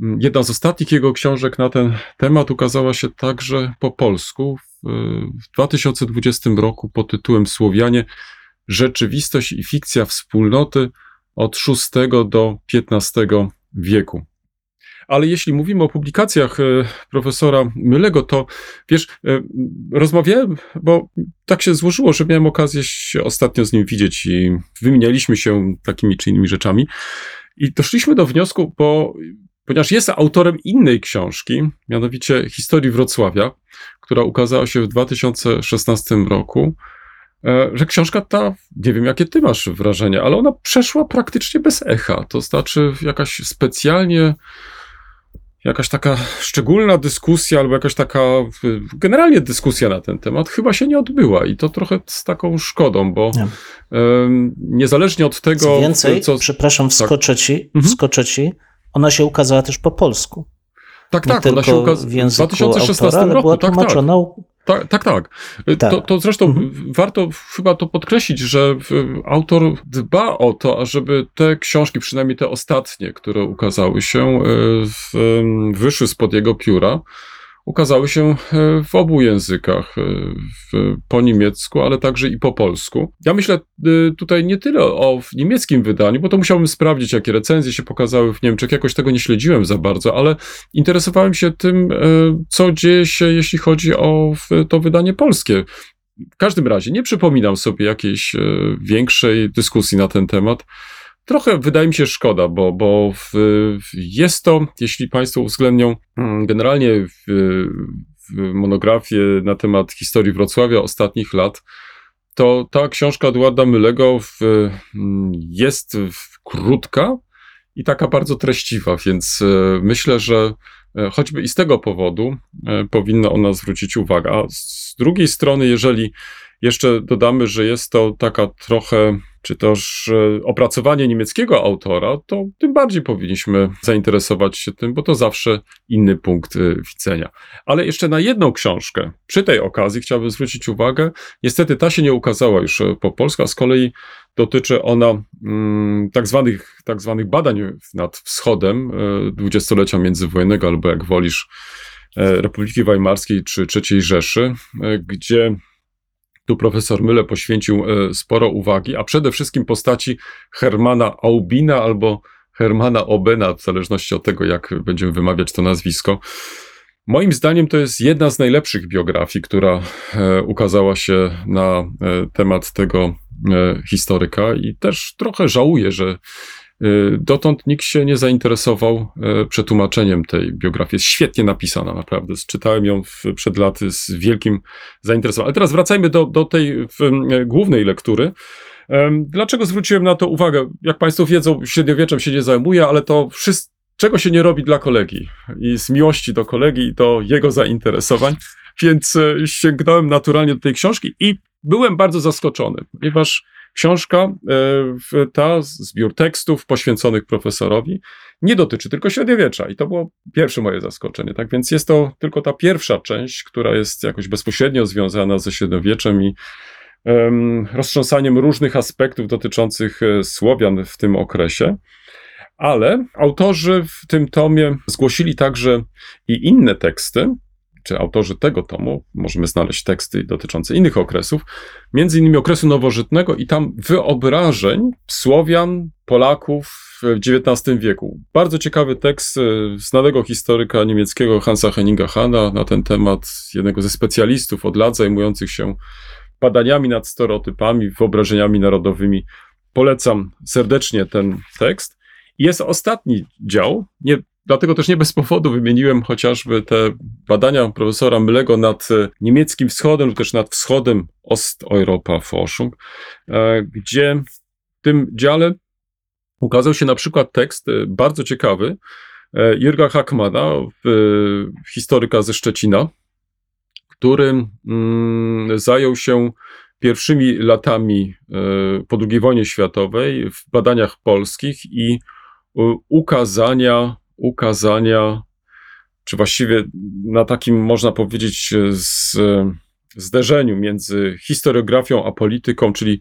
jedna z ostatnich jego książek na ten temat ukazała się także po polsku w, w 2020 roku pod tytułem Słowianie Rzeczywistość i fikcja wspólnoty od VI do XV wieku. Ale jeśli mówimy o publikacjach e, profesora Mylego, to wiesz, e, rozmawiałem, bo tak się złożyło, że miałem okazję się ostatnio z nim widzieć i wymienialiśmy się takimi czy innymi rzeczami. I doszliśmy do wniosku, bo, ponieważ jest autorem innej książki, mianowicie Historii Wrocławia, która ukazała się w 2016 roku, e, że książka ta, nie wiem jakie ty masz wrażenie, ale ona przeszła praktycznie bez echa. To znaczy jakaś specjalnie jakaś taka szczególna dyskusja albo jakaś taka generalnie dyskusja na ten temat chyba się nie odbyła i to trochę z taką szkodą, bo Nie. niezależnie od tego, Co więcej, co... przepraszam, wskoczę ci, Mhm. wskoczę ci, ona się ukazała też po polsku. Tak, Nie tak, ona się ukazała w w języku 2016 autora, roku, tak, tak. Tak, tak. tak. Y, Tak. To, to zresztą Mhm. warto chyba to podkreślić, że autor dba o to, ażeby te książki, przynajmniej te ostatnie, które ukazały się, y, wyszły spod jego pióra, ukazały się y, w obu językach, y, w, po niemiecku, ale także i po polsku. Ja myślę y, tutaj nie tyle o niemieckim wydaniu, bo to musiałbym sprawdzić, jakie recenzje się pokazały w Niemczech. Jakoś tego nie śledziłem za bardzo, ale interesowałem się tym, e, co dzieje się, jeśli chodzi o to wydanie polskie. W każdym razie nie przypominam sobie jakiejś e, większej dyskusji na ten temat. Trochę wydaje mi się szkoda, bo, bo w, jest to, jeśli Państwo uwzględnią mm, generalnie w, w monografię na temat historii Wrocławia ostatnich lat, to ta książka Eduarda Mylego w, mm, jest krótka i taka bardzo treściwa, więc e, myślę, że e, choćby i z tego powodu e, powinna ona zwrócić uwagę. A z drugiej strony, jeżeli jeszcze dodamy, że jest to taka trochę, czy też e, opracowanie niemieckiego autora, to tym bardziej powinniśmy zainteresować się tym, bo to zawsze inny punkt e, widzenia. Ale jeszcze na jedną książkę przy tej okazji chciałbym zwrócić uwagę. Niestety ta się nie ukazała już e, po polsku, a z kolei dotyczy ona mm, tak, zwanych, tak zwanych badań nad wschodem dwudziestolecia międzywojennego, albo jak wolisz, Republiki Weimarskiej czy III Rzeszy, gdzie tu profesor Myle poświęcił e, sporo uwagi, a przede wszystkim postaci Hermana Aubina albo Hermana Obena, w zależności od tego, jak będziemy wymawiać to nazwisko. Moim zdaniem to jest jedna z najlepszych biografii, która e, ukazała się na e, temat tego historyka i też trochę żałuję, że Dotąd nikt się nie zainteresował e, przetłumaczeniem tej biografii. Jest świetnie napisana, naprawdę. Czytałem ją przed laty z wielkim zainteresowaniem. Ale teraz wracajmy do, do tej w, e, głównej lektury. Dlaczego zwróciłem na to uwagę? Jak Państwo wiedzą, średniowieczem się nie zajmuję, ale to wszystko, czego się nie robi dla kolegi i z miłości do kolegi i do jego zainteresowań. Więc e, sięgnąłem naturalnie do tej książki i byłem bardzo zaskoczony, ponieważ książka, e, ta zbiór tekstów poświęconych profesorowi, nie dotyczy tylko średniowiecza. I to było pierwsze moje zaskoczenie. Tak więc jest to tylko ta pierwsza część, która jest jakoś bezpośrednio związana ze średniowieczem i em, roztrząsaniem różnych aspektów dotyczących e, Słowian w tym okresie. Ale autorzy w tym tomie zgłosili także i inne teksty, czy autorzy tego tomu, możemy znaleźć teksty dotyczące innych okresów, między innymi okresu nowożytnego i tam wyobrażeń Słowian, Polaków w XIX wieku. Bardzo ciekawy tekst e, znanego historyka niemieckiego Hansa Henninga Hanna na ten temat, jednego ze specjalistów od lat zajmujących się badaniami nad stereotypami, wyobrażeniami narodowymi. Polecam serdecznie ten tekst. Jest ostatni dział, nie, dlatego też nie bez powodu wymieniłem chociażby te badania profesora Mlego nad e, niemieckim wschodem, też nad wschodem Osteuropa Forschung, e, gdzie w tym dziale ukazał się na przykład tekst e, bardzo ciekawy Jurga Hackmana, historyka ze Szczecina, który mm, zajął się pierwszymi latami po II wojnie światowej w badaniach polskich i ukazania, ukazania, czy właściwie na takim, można powiedzieć, e, z, zderzeniu między historiografią a polityką, czyli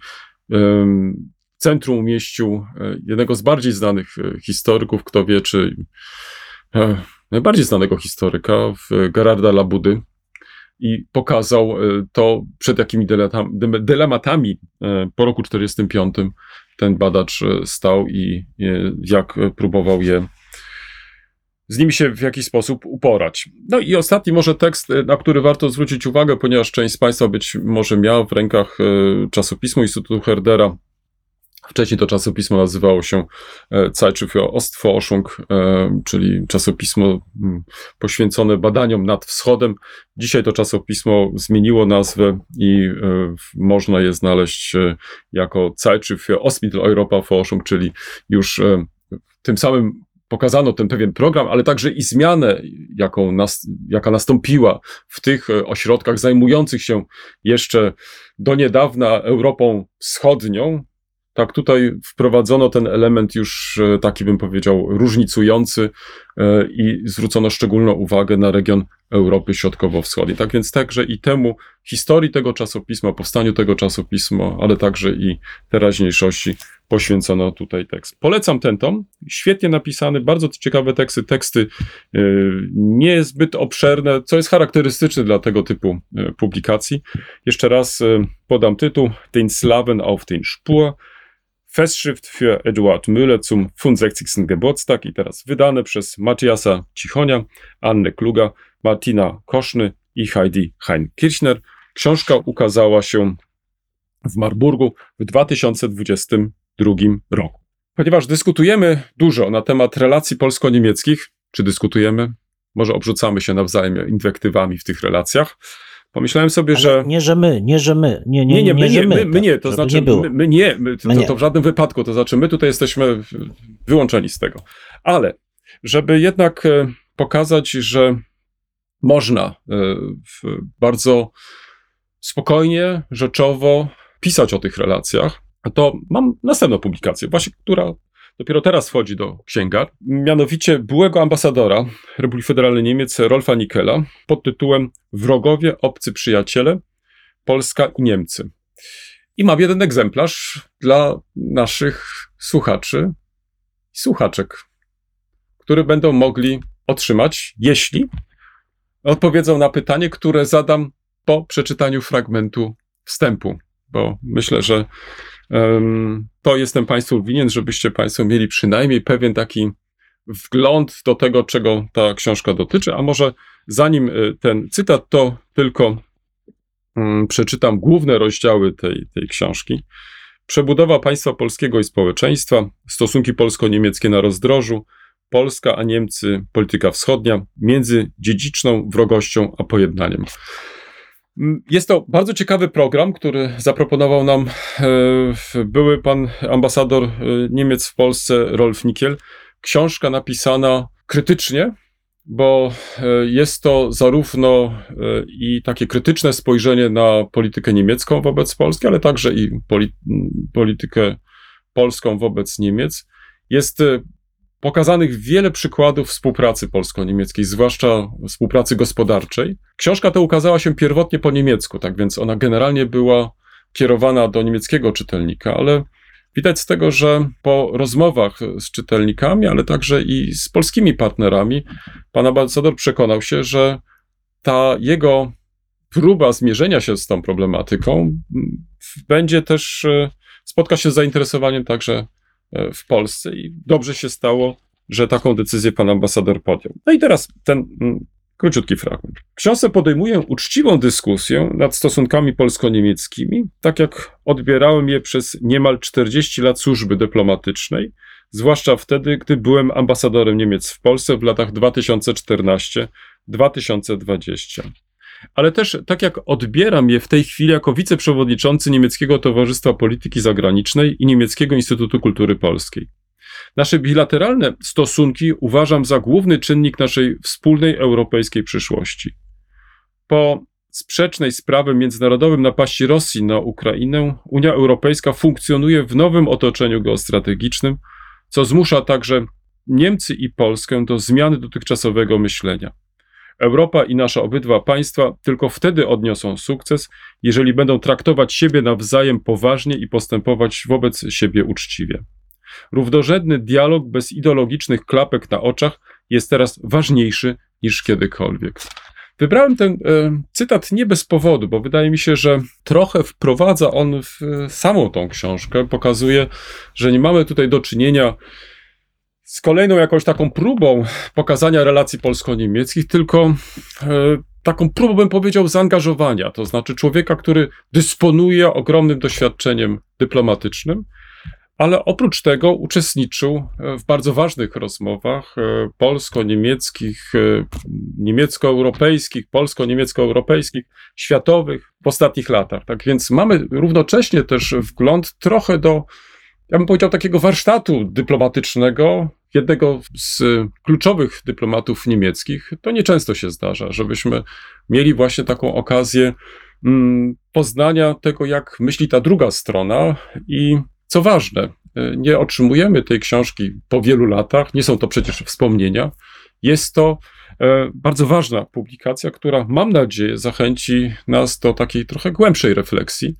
centrum umieścił e, jednego z bardziej znanych e, historyków, kto wie, czy e, najbardziej znanego historyka, Gerarda Labudy, i pokazał e, to, przed jakimi dylematami e, po roku 45 ten badacz e, stał i e, jak e, próbował je z nimi się w jakiś sposób uporać. No i ostatni może tekst, e, na który warto zwrócić uwagę, ponieważ część z Państwa być może miała w rękach e, czasopismo Instytutu Herdera. Wcześniej to czasopismo nazywało się Zeitschrift für Ostforschung, czyli czasopismo mm, poświęcone badaniom nad wschodem. Dzisiaj to czasopismo zmieniło nazwę i e, w- można je znaleźć jako Zeitschrift für Ostmitteleuropa Forschung, czyli już e, tym samym pokazano ten pewien program, ale także i zmianę, jaką nas, jaka nastąpiła w tych e, ośrodkach zajmujących się jeszcze do niedawna Europą Wschodnią. Tak, tutaj wprowadzono ten element już e, taki, bym powiedział, różnicujący e, i zwrócono szczególną uwagę na region Europy Środkowo-Wschodniej. Tak więc także i temu historii tego czasopisma, powstaniu tego czasopisma, ale także i teraźniejszości poświęcono tutaj tekst. Polecam ten tom, świetnie napisany, bardzo ciekawe teksty, teksty e, niezbyt obszerne, co jest charakterystyczne dla tego typu e, publikacji. Jeszcze raz e, podam tytuł, Den Slaven auf den Spur, Festschrift für Eduard Müller zum 65. Geburtstag i teraz wydane przez Matthiasa Cichonia, Annę Kluga, Martina Koszny i Heidi Hein-Kirchner. Książka ukazała się w Marburgu w 2022 roku. Ponieważ dyskutujemy dużo na temat relacji polsko-niemieckich, czy dyskutujemy? Może obrzucamy się nawzajem inwektywami w tych relacjach. Pomyślałem sobie, Ale że. Nie, że my, nie, że my. Nie, nie, Nie, nie, my nie, my, my tak, nie, to znaczy nie my, my nie, my, to, My nie. to w żadnym wypadku, to znaczy my tutaj jesteśmy wyłączeni z tego. Ale żeby jednak e, pokazać, że można e, bardzo spokojnie, rzeczowo pisać o tych relacjach, to mam następną publikację, właśnie która dopiero teraz wchodzi do księgar, mianowicie byłego ambasadora Republiki Federalnej Niemiec Rolfa Nikela pod tytułem Wrogowie, obcy przyjaciele, Polska i Niemcy. I mam jeden egzemplarz dla naszych słuchaczy i słuchaczek, który będą mogli otrzymać, jeśli odpowiedzą na pytanie, które zadam po przeczytaniu fragmentu wstępu, bo myślę, że to jestem Państwu winien, żebyście Państwo mieli przynajmniej pewien taki wgląd do tego, czego ta książka dotyczy, a może zanim y, ten cytat, to tylko mm, przeczytam główne rozdziały tej, tej książki, Przebudowa państwa polskiego i społeczeństwa, stosunki polsko-niemieckie na rozdrożu, Polska a Niemcy, polityka wschodnia, między dziedziczną wrogością a pojednaniem. Jest to bardzo ciekawy program, który zaproponował nam e, były pan ambasador e, Niemiec w Polsce, Rolf Nikiel. Książka napisana krytycznie, bo e, jest to zarówno i takie krytyczne spojrzenie na politykę niemiecką wobec Polski, ale także i poli politykę polską wobec Niemiec. Jest pokazanych wiele przykładów współpracy polsko-niemieckiej, zwłaszcza współpracy gospodarczej. Książka ta ukazała się pierwotnie po niemiecku, tak więc ona generalnie była kierowana do niemieckiego czytelnika, ale widać z tego, że po rozmowach z czytelnikami, ale także i z polskimi partnerami, pan ambasador przekonał się, że ta jego próba zmierzenia się z tą problematyką będzie też e, spotka się z zainteresowaniem także w Polsce i dobrze się stało, że taką decyzję pan ambasador podjął. No i teraz ten mm, króciutki fragment. W książce podejmuję uczciwą dyskusję nad stosunkami polsko-niemieckimi, tak jak odbierałem je przez niemal 40 lat służby dyplomatycznej, zwłaszcza wtedy, gdy byłem ambasadorem Niemiec w Polsce w latach 2014-2020. Ale też tak jak odbieram je w tej chwili jako wiceprzewodniczący Niemieckiego Towarzystwa Polityki Zagranicznej i Niemieckiego Instytutu Kultury Polskiej. Nasze bilateralne stosunki uważam za główny czynnik naszej wspólnej europejskiej przyszłości. Po sprzecznej z prawem międzynarodowym napaści Rosji na Ukrainę, Unia Europejska funkcjonuje w nowym otoczeniu geostrategicznym, co zmusza także Niemcy i Polskę do zmiany dotychczasowego myślenia. Europa i nasze obydwa państwa tylko wtedy odniosą sukces, jeżeli będą traktować siebie nawzajem poważnie i postępować wobec siebie uczciwie. Równorzędny dialog bez ideologicznych klapek na oczach jest teraz ważniejszy niż kiedykolwiek. Wybrałem ten e, cytat nie bez powodu, bo wydaje mi się, że trochę wprowadza on w e, samą tą książkę. Pokazuje, że nie mamy tutaj do czynienia z kolejną jakąś taką próbą pokazania relacji polsko-niemieckich, tylko e, taką próbą, bym powiedział, zaangażowania. To znaczy człowieka, który dysponuje ogromnym doświadczeniem dyplomatycznym, ale oprócz tego uczestniczył e, w bardzo ważnych rozmowach e, polsko-niemieckich, niemiecko-europejskich, polsko-niemiecko-europejskich, światowych w ostatnich latach. Tak więc mamy równocześnie też wgląd trochę do, ja bym powiedział, takiego warsztatu dyplomatycznego jednego z kluczowych dyplomatów niemieckich. To nieczęsto się zdarza, żebyśmy mieli właśnie taką okazję mm, poznania tego, jak myśli ta druga strona i co ważne, nie otrzymujemy tej książki po wielu latach, nie są to przecież wspomnienia. Jest to e, bardzo ważna publikacja, która mam nadzieję zachęci nas do takiej trochę głębszej refleksji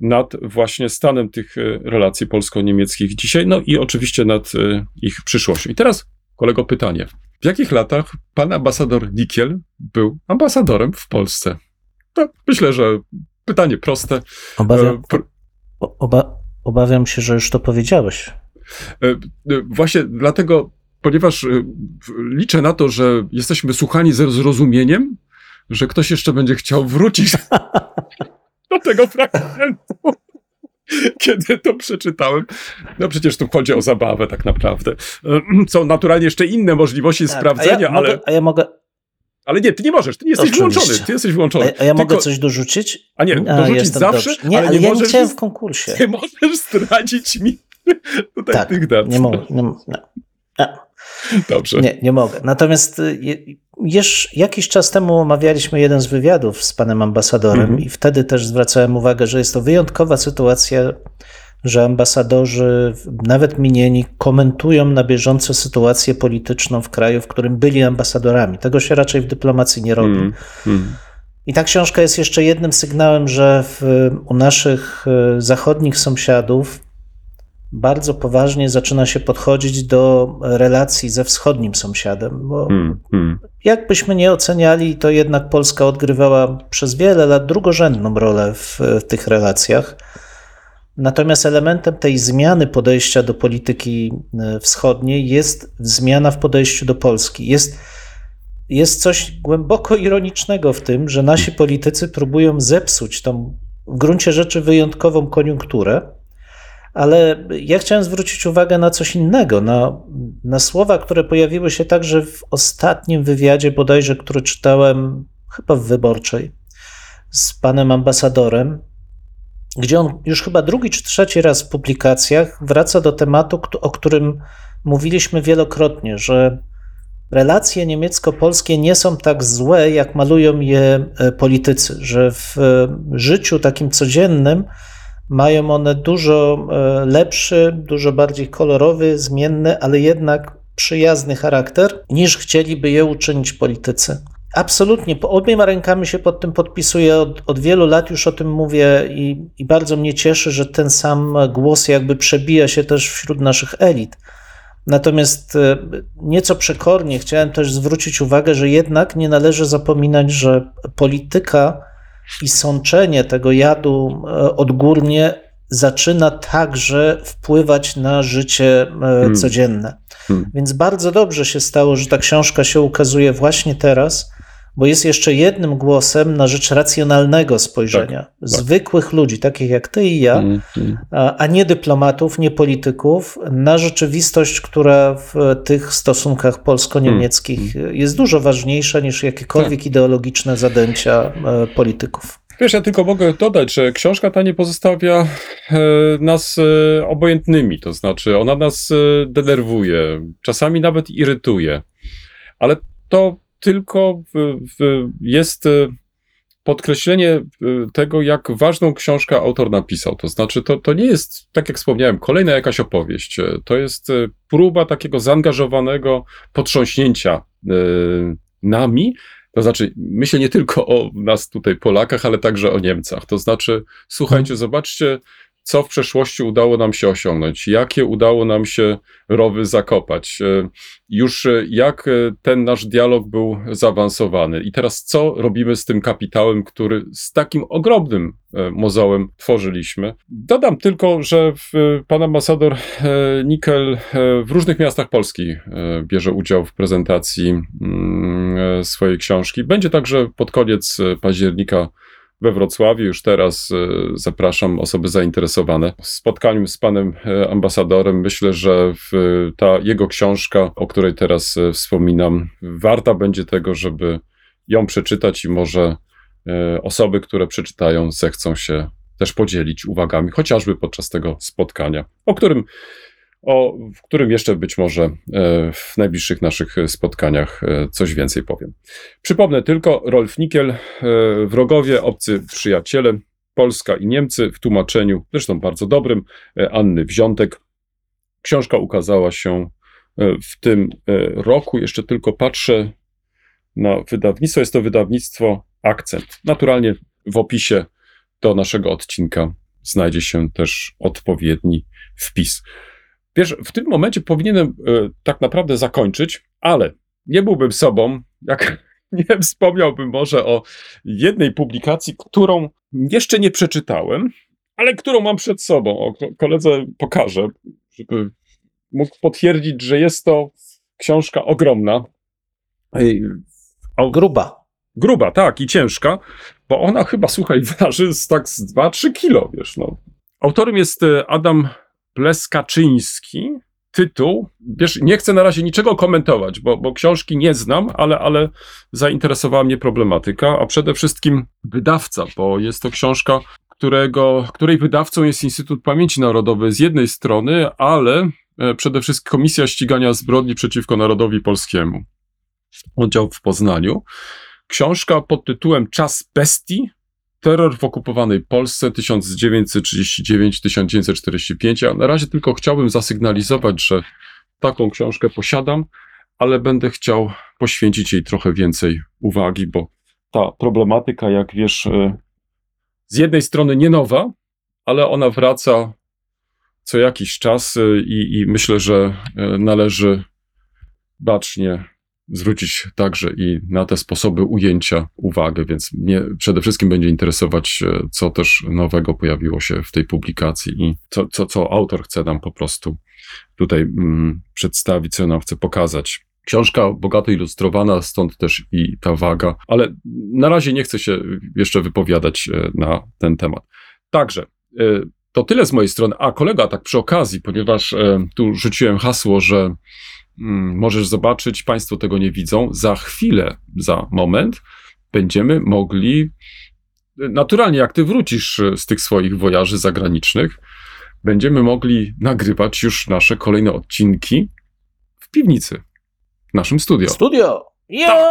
nad właśnie stanem tych e, relacji polsko-niemieckich dzisiaj, no i oczywiście nad e, ich przyszłością. I teraz, kolego, pytanie. W jakich latach pan ambasador Nikiel był ambasadorem w Polsce? To myślę, że pytanie proste. Obawiam, E, oba, obawiam się, że już to powiedziałeś. Właśnie dlatego, ponieważ liczę na to, że jesteśmy słuchani ze zrozumieniem, że ktoś jeszcze będzie chciał wrócić do tego fragmentu. Kiedy to przeczytałem, no przecież tu chodzi o zabawę tak naprawdę. E, Są naturalnie jeszcze inne możliwości Tak, sprawdzenia, a ja ale, Mogę, a ja mogę, ale nie, ty nie możesz, ty nie jesteś Oczywiście. wyłączony, ty jesteś a, wyłączony. a ja mogę Tylko- coś dorzucić? A nie, dorzucić jestem zawsze, dobrze. Nie, ale ale, nie ja nie możesz- chciałem w konkursie. Nie możesz zdradzić mi tutaj Tak, tych dat. nie mogę. Nie, nie. Dobrze. Nie, nie mogę. Natomiast y, już jakiś czas temu omawialiśmy jeden z wywiadów z panem ambasadorem Mhm. i wtedy też zwracałem uwagę, że jest to wyjątkowa sytuacja, że ambasadorzy, nawet minieni, komentują na bieżąco sytuację polityczną w kraju, w którym byli ambasadorami. Tego się raczej w dyplomacji nie robi. Mm, mm. I ta książka jest jeszcze jednym sygnałem, że w, u naszych y, zachodnich sąsiadów bardzo poważnie zaczyna się podchodzić do relacji ze wschodnim sąsiadem, bo Mm, mm. jakbyśmy nie oceniali, to jednak Polska odgrywała przez wiele lat drugorzędną rolę w, w tych relacjach. Natomiast elementem tej zmiany podejścia do polityki e, wschodniej jest zmiana w podejściu do Polski. Jest, jest coś głęboko ironicznego w tym, że nasi politycy próbują zepsuć tą w gruncie rzeczy wyjątkową koniunkturę, Ale ja chciałem zwrócić uwagę na coś innego, na, na słowa, które pojawiły się także w ostatnim wywiadzie, bodajże, który czytałem chyba w wyborczej z panem ambasadorem, gdzie on już chyba drugi czy trzeci raz w publikacjach wraca do tematu, o którym mówiliśmy wielokrotnie, że relacje niemiecko-polskie nie są tak złe, jak malują je e, politycy, że w e, życiu takim codziennym mają one dużo e, lepszy, dużo bardziej kolorowy, zmienny, ale jednak przyjazny charakter, niż chcieliby je uczynić politycy. Absolutnie, obiema rękami się pod tym podpisuję. Od, od wielu lat już o tym mówię i, i bardzo mnie cieszy, że ten sam głos jakby przebija się też wśród naszych elit. Natomiast e, nieco przekornie chciałem też zwrócić uwagę, że jednak nie należy zapominać, że polityka i sączenie tego jadu e, odgórnie zaczyna także wpływać na życie e, hmm. codzienne. Hmm. Więc bardzo dobrze się stało, że ta książka się ukazuje właśnie teraz bo jest jeszcze jednym głosem na rzecz racjonalnego spojrzenia tak, tak. zwykłych tak. ludzi, takich jak ty i ja, mm, mm. A, nie dyplomatów, nie polityków, na rzeczywistość, która w tych stosunkach polsko-niemieckich mm, jest dużo ważniejsza niż jakiekolwiek tak. ideologiczne zadęcia e, polityków. Wiesz, ja tylko mogę dodać, że książka ta nie pozostawia e, nas e, obojętnymi, to znaczy ona nas denerwuje, czasami nawet irytuje, ale to tylko jest e, podkreślenie e, tego, jak ważną książkę autor napisał. To znaczy, to, to nie jest, tak jak wspomniałem, kolejna jakaś opowieść. E, to jest próba takiego zaangażowanego potrząśnięcia nami. To znaczy, myślę nie tylko o nas tutaj, Polakach, ale także o Niemcach. To znaczy, słuchajcie, zobaczcie, co w przeszłości udało nam się osiągnąć, jakie udało nam się rowy zakopać, e, już e, jak e, ten nasz dialog był zaawansowany i teraz co robimy z tym kapitałem, który z takim ogromnym mozołem tworzyliśmy. Dodam tylko, że pan ambasador Nikel w różnych miastach Polski bierze udział w prezentacji mm, swojej książki. Będzie także pod koniec października we Wrocławiu. Już teraz e, zapraszam osoby zainteresowane. W spotkaniu z panem e, ambasadorem myślę, że ta jego książka, o której teraz e, wspominam, warta będzie tego, żeby ją przeczytać i może osoby, które przeczytają, zechcą się też podzielić uwagami, chociażby podczas tego spotkania, o którym o w którym jeszcze być może e, w najbliższych naszych spotkaniach e, coś więcej powiem. Przypomnę tylko, Rolf Nikiel, e, Wrogowie, Obcy Przyjaciele, Polska i Niemcy w tłumaczeniu, zresztą bardzo dobrym, Anny Wziątek. Książka ukazała się w tym roku, jeszcze tylko patrzę na wydawnictwo, jest to wydawnictwo Akcent. Naturalnie w opisie do naszego odcinka znajdzie się też odpowiedni wpis. Wiesz, w tym momencie powinienem e, tak naprawdę zakończyć, ale nie byłbym sobą, jak nie wspomniałbym może o jednej publikacji, którą jeszcze nie przeczytałem, ale którą mam przed sobą. O, koledze pokażę, żeby mógł potwierdzić, że jest to książka ogromna. O, gruba. Gruba, tak, i ciężka, bo ona chyba, słuchaj, waży z tak z 2-3 kilo, wiesz, no. Autorem jest e, Adam Pleskaczyński. Tytuł, wiesz, nie chcę na razie niczego komentować, bo, bo książki nie znam, ale, ale zainteresowała mnie problematyka, a przede wszystkim wydawca, bo jest to książka, którego, której wydawcą jest Instytut Pamięci Narodowej z jednej strony, ale e, przede wszystkim Komisja Ścigania Zbrodni przeciwko Narodowi Polskiemu. Oddział w Poznaniu. Książka pod tytułem Czas Bestii Terror w okupowanej Polsce 1939-1945. Ja na razie tylko chciałbym zasygnalizować, że taką książkę posiadam, ale będę chciał poświęcić jej trochę więcej uwagi, bo ta problematyka, jak wiesz, e, z jednej strony nie nowa, ale ona wraca co jakiś czas e, i, i myślę, że e, należy bacznie zwrócić także i na te sposoby ujęcia uwagę, więc mnie przede wszystkim będzie interesować, e, co też nowego pojawiło się w tej publikacji i co, co, co autor chce nam po prostu tutaj mm, przedstawić, co nam chce pokazać. Książka bogato ilustrowana, stąd też i ta waga, ale na razie nie chcę się jeszcze wypowiadać e, na ten temat. Także e, to tyle z mojej strony. A kolega, tak przy okazji, ponieważ tu rzuciłem hasło, że możesz zobaczyć, Państwo tego nie widzą, za chwilę, za moment będziemy mogli, naturalnie jak Ty wrócisz e, z tych swoich wojaży zagranicznych, będziemy mogli nagrywać już nasze kolejne odcinki w piwnicy, w naszym studio. Studio! Ja!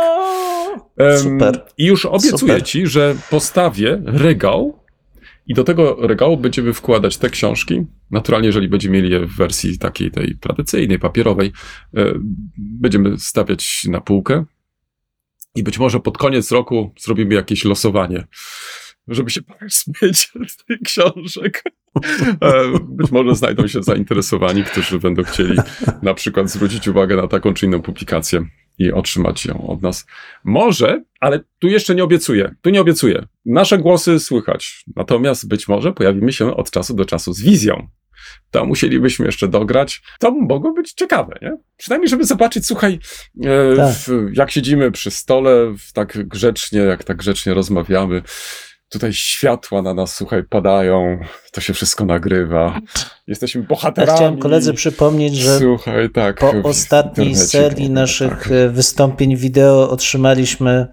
Em, Super. I już obiecuję Super. ci, że postawię regał i do tego regału będziemy wkładać te książki. Naturalnie, jeżeli będziemy mieli je w wersji takiej tej tradycyjnej, papierowej, e, będziemy stawiać na półkę i być może pod koniec roku zrobimy jakieś losowanie, żeby się pozbyć z tych książek. E, Być może znajdą się zainteresowani, którzy będą chcieli na przykład zwrócić uwagę na taką czy inną publikację i otrzymać ją od nas. Może, ale tu jeszcze nie obiecuję. Tu nie obiecuję. Nasze głosy słychać. Natomiast być może pojawimy się od czasu do czasu z wizją. To musielibyśmy jeszcze dograć. To mogło być ciekawe, nie? Przynajmniej, żeby zobaczyć, słuchaj, e, Tak. w, jak siedzimy przy stole, w, tak grzecznie, jak tak grzecznie rozmawiamy. Tutaj światła na nas, słuchaj, padają, to się wszystko nagrywa. Jesteśmy Ja bohaterami. chciałem koledzy przypomnieć, że Słuchaj, tak. po ostatniej serii naszych tak. e, wystąpień wideo otrzymaliśmy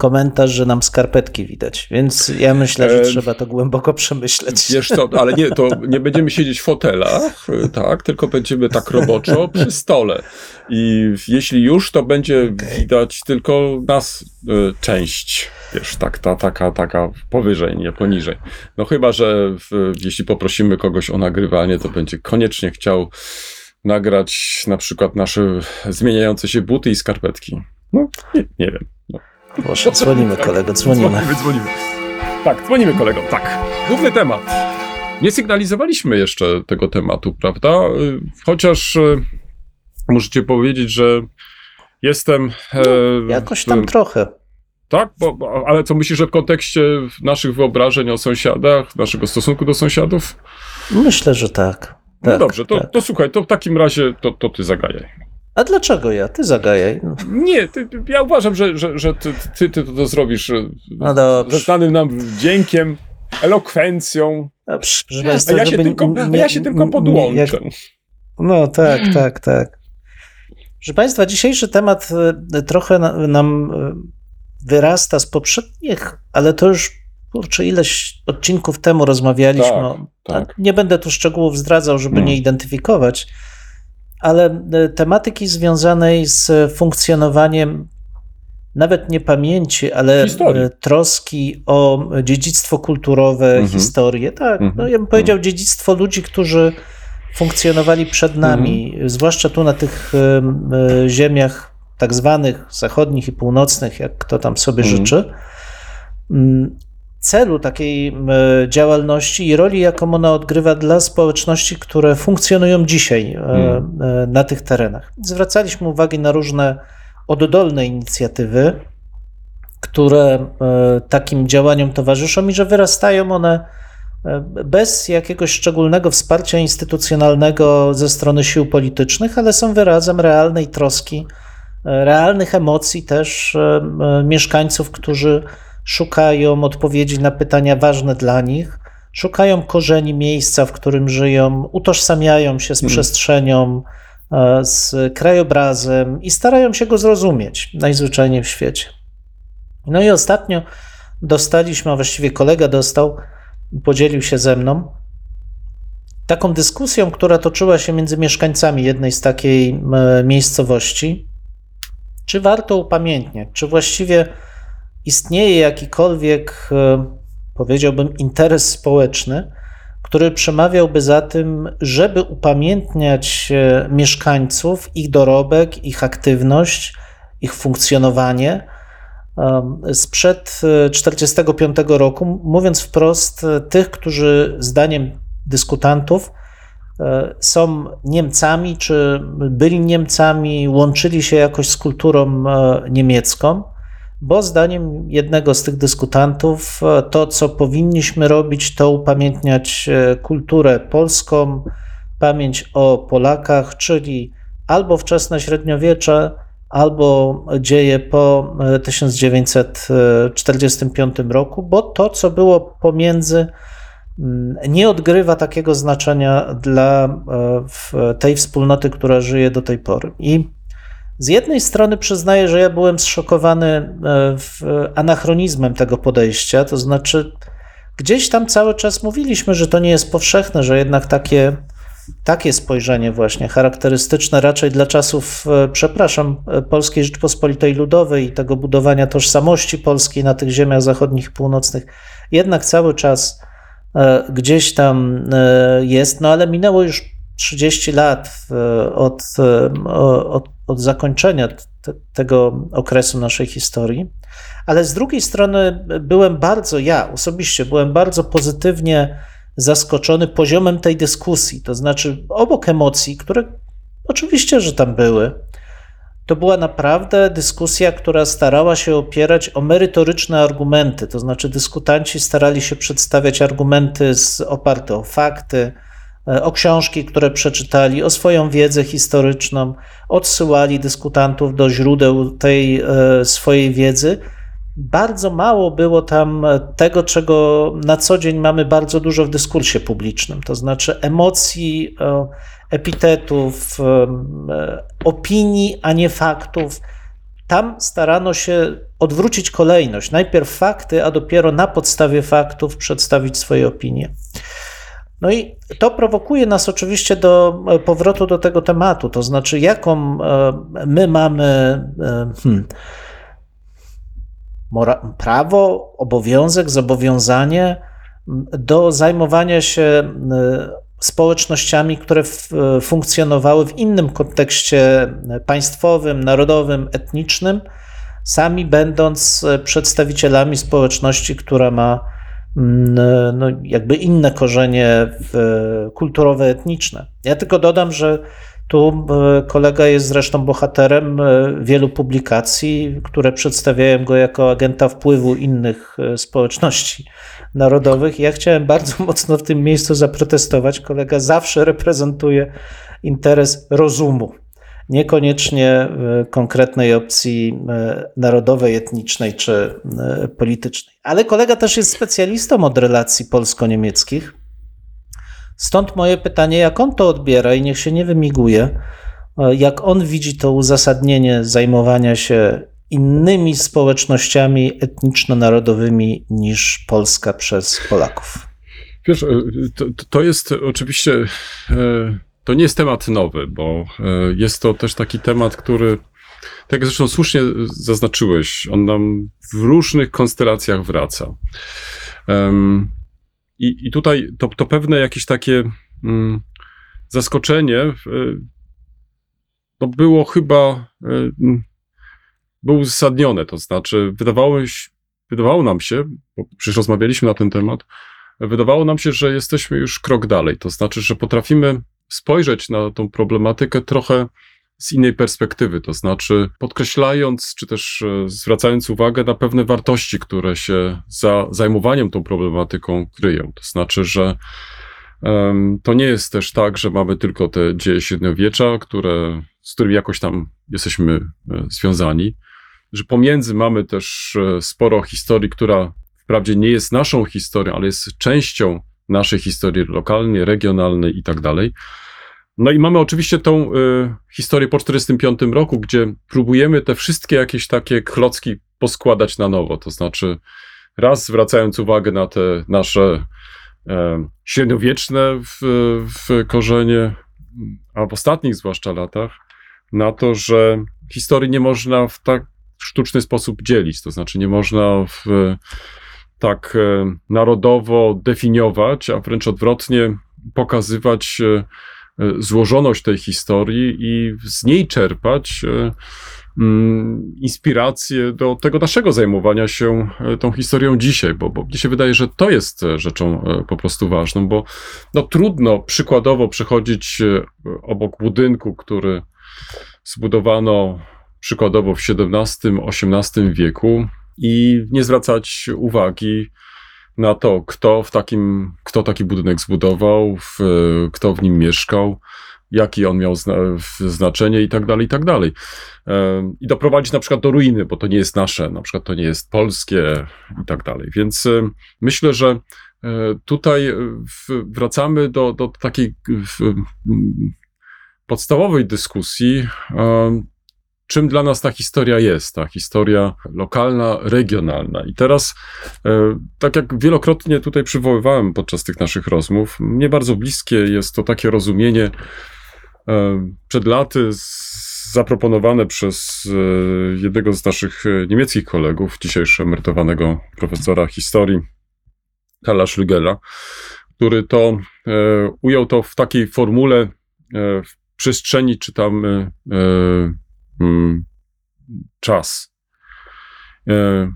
komentarz, że nam skarpetki widać. Więc ja myślę, że Em, trzeba to głęboko przemyśleć. Wiesz co, ale nie, to nie będziemy siedzieć w fotelach, tak, tylko będziemy tak roboczo przy stole. I jeśli już, to będzie widać tylko nas y, część, wiesz, tak, ta, taka, taka powyżej, nie poniżej. No chyba, że w, jeśli poprosimy kogoś o nagrywanie, to będzie koniecznie chciał nagrać na przykład nasze zmieniające się buty i skarpetki. No, nie, nie wiem. No. Proszę, dzwonimy kolego, dzwonimy. Dzwonimy, dzwonimy. Tak, dzwonimy kolegom, tak. Główny temat. Nie sygnalizowaliśmy jeszcze tego tematu, prawda? Y, Chociaż y, możecie powiedzieć, że jestem. e, Jakoś w- tam trochę. Tak, bo, bo- ale co myślisz, że w kontekście naszych wyobrażeń o sąsiadach, naszego stosunku do sąsiadów? Myślę, że tak. No tak dobrze, to, tak. to słuchaj, to w takim razie to, to ty zagajaj. A dlaczego ja? Ty zagajaj. Nie, ty, ja uważam, że, że, że ty, ty, ty to, zrobisz e, No ze znanym nam wdziękiem, elokwencją. Dobrze. Proszę A ja, się tylko, a nie- ja się tylko podłączę. jak- No tak, tak, tak. Proszę Państwa, dzisiejszy temat e, trochę na- nam e, wyrasta z poprzednich, ale to już kurczę, ileś odcinków temu rozmawialiśmy. Tak, tak. a Nie będę tu szczegółów zdradzał, żeby Mm. nie identyfikować, ale e, tematyki związanej z funkcjonowaniem nawet nie pamięci, ale Historii. e, troski o dziedzictwo kulturowe, Mhm. historię. Tak, Mhm. no ja bym powiedział dziedzictwo ludzi, którzy funkcjonowali przed nami, zwłaszcza tu na tych em, e, ziemiach tak zwanych zachodnich i północnych, jak kto tam sobie Mhm. życzy. Celu takiej e, działalności i roli, jaką ona odgrywa dla społeczności, które funkcjonują dzisiaj e, Mhm. e, na tych terenach. Zwracaliśmy uwagę na różne oddolne inicjatywy, które takim działaniom towarzyszą i że wyrastają one bez jakiegoś szczególnego wsparcia instytucjonalnego ze strony sił politycznych, ale są wyrazem realnej troski, realnych emocji też mieszkańców, którzy szukają odpowiedzi na pytania ważne dla nich, szukają korzeni miejsca, w którym żyją, utożsamiają się z Mhm. przestrzenią, e, z krajobrazem i starają się go zrozumieć najzwyczajniej w świecie. No i ostatnio dostaliśmy, a właściwie kolega dostał, podzielił się ze mną taką dyskusją, która toczyła się między mieszkańcami jednej z takiej e, miejscowości. Czy warto upamiętniać? Czy właściwie istnieje jakikolwiek, e, powiedziałbym, interes społeczny, który przemawiałby za tym, żeby upamiętniać e, mieszkańców, ich dorobek, ich aktywność, ich funkcjonowanie sprzed e, 1945 roku, mówiąc wprost, e, tych, którzy zdaniem dyskutantów e, są Niemcami, czy byli Niemcami, łączyli się jakoś z kulturą e, niemiecką, bo zdaniem jednego z tych dyskutantów, e, to co powinniśmy robić, to upamiętniać e, kulturę polską, pamięć o Polakach, czyli albo wczesne średniowiecze, albo dzieje po e, 1945 roku, bo to, co było pomiędzy, mm, nie odgrywa takiego znaczenia dla tej wspólnoty, która żyje do tej pory. I z jednej strony przyznaję, że ja byłem zszokowany anachronizmem tego podejścia, to znaczy gdzieś tam cały czas mówiliśmy, że to nie jest powszechne, że jednak takie takie spojrzenie właśnie charakterystyczne raczej dla czasów, e, przepraszam, e, Polskiej Rzeczpospolitej Ludowej i tego budowania tożsamości polskiej na tych ziemiach zachodnich i północnych, jednak cały czas e, gdzieś tam jest, no ale minęło już 30 lat od, od, od zakończenia te, tego okresu naszej historii, ale z drugiej strony byłem bardzo, ja osobiście byłem bardzo pozytywnie zaskoczony poziomem tej dyskusji. To znaczy, obok emocji, które oczywiście, że tam były, to była naprawdę dyskusja, która starała się opierać o merytoryczne argumenty. To znaczy, dyskutanci starali się przedstawiać argumenty z, oparte o fakty, o książki, które przeczytali, o swoją wiedzę historyczną, odsyłali dyskutantów do źródeł tej e, swojej wiedzy bardzo mało było tam tego, czego na co dzień mamy bardzo dużo w dyskursie publicznym, to znaczy emocji, e, epitetów, e, opinii, a nie faktów. Tam starano się odwrócić kolejność. Najpierw fakty, a dopiero na podstawie faktów przedstawić swoje opinie. No i to prowokuje nas oczywiście do e, powrotu do tego tematu, to znaczy, jaką my mamy. Hmm, prawo, obowiązek, zobowiązanie do zajmowania się społecznościami, które funkcjonowały w innym kontekście państwowym, narodowym, etnicznym, sami będąc przedstawicielami społeczności, która ma no, jakby inne korzenie kulturowe, etniczne. Ja tylko dodam, że tu e, kolega jest zresztą bohaterem e, wielu publikacji, które przedstawiają go jako agenta wpływu innych e, społeczności narodowych. Ja chciałem bardzo mocno w tym miejscu zaprotestować. Kolega zawsze reprezentuje interes rozumu, niekoniecznie konkretnej opcji narodowej, etnicznej czy politycznej. Ale kolega też jest specjalistą od relacji polsko-niemieckich Stąd moje pytanie, jak on to odbiera i niech się nie wymiguje, e, jak on widzi to uzasadnienie zajmowania się innymi społecznościami etniczno-narodowymi niż Polska przez Polaków. Wiesz, e, to, to jest oczywiście, e, to nie jest temat nowy, bo jest to też taki temat, który, tak jak zresztą słusznie zaznaczyłeś, on nam w różnych konstelacjach wraca. I, i tutaj to, to pewne jakieś takie mm, zaskoczenie y, no było chyba y, było uzasadnione. To znaczy, wydawało, wydawało nam się, bo przecież rozmawialiśmy na ten temat, wydawało nam się, że jesteśmy już krok dalej. To znaczy, że potrafimy spojrzeć na tą problematykę trochę z innej perspektywy, to znaczy podkreślając, czy też e, zwracając uwagę na pewne wartości, które się za zajmowaniem tą problematyką kryją. To znaczy, że um, to nie jest też tak, że mamy tylko te dzieje średniowiecza, które, z którymi jakoś tam jesteśmy e, związani, że pomiędzy mamy też e, sporo historii, która wprawdzie nie jest naszą historią, ale jest częścią naszej historii lokalnej, regionalnej i tak dalej. No i mamy oczywiście tą y, historię po 1945 roku, gdzie próbujemy te wszystkie jakieś takie klocki poskładać na nowo. To znaczy, raz zwracając uwagę na te nasze y, średniowieczne w, w korzenie, a w ostatnich zwłaszcza latach, na to, że historii nie można w tak sztuczny sposób dzielić. To znaczy, nie można w, tak e, narodowo definiować, a wręcz odwrotnie pokazywać e, E, złożoność tej historii i z niej czerpać mm, inspirację do tego naszego zajmowania się tą historią dzisiaj, bo, bo mnie się wydaje, że to jest rzeczą po prostu ważną, bo no, trudno przykładowo przechodzić obok budynku, który zbudowano przykładowo w XVII-XVIII wieku i nie zwracać uwagi na to, kto, w takim, kto taki budynek zbudował, w, kto w nim mieszkał, jaki on miał zna, znaczenie i tak dalej, i tak dalej. I doprowadzić na przykład do ruiny, bo to nie jest nasze, na przykład to nie jest polskie i tak dalej. Więc myślę, że tutaj wracamy do, do takiej podstawowej dyskusji, czym dla nas ta historia jest, ta historia lokalna, regionalna. I teraz, tak jak wielokrotnie tutaj przywoływałem podczas tych naszych rozmów, mnie bardzo bliskie jest to takie rozumienie przed laty zaproponowane przez jednego z naszych niemieckich kolegów, dzisiejszego emerytowanego profesora historii, Karla Schlügela, który to ujął to w takiej formule w przestrzeni czytamy e, mm, czas. E,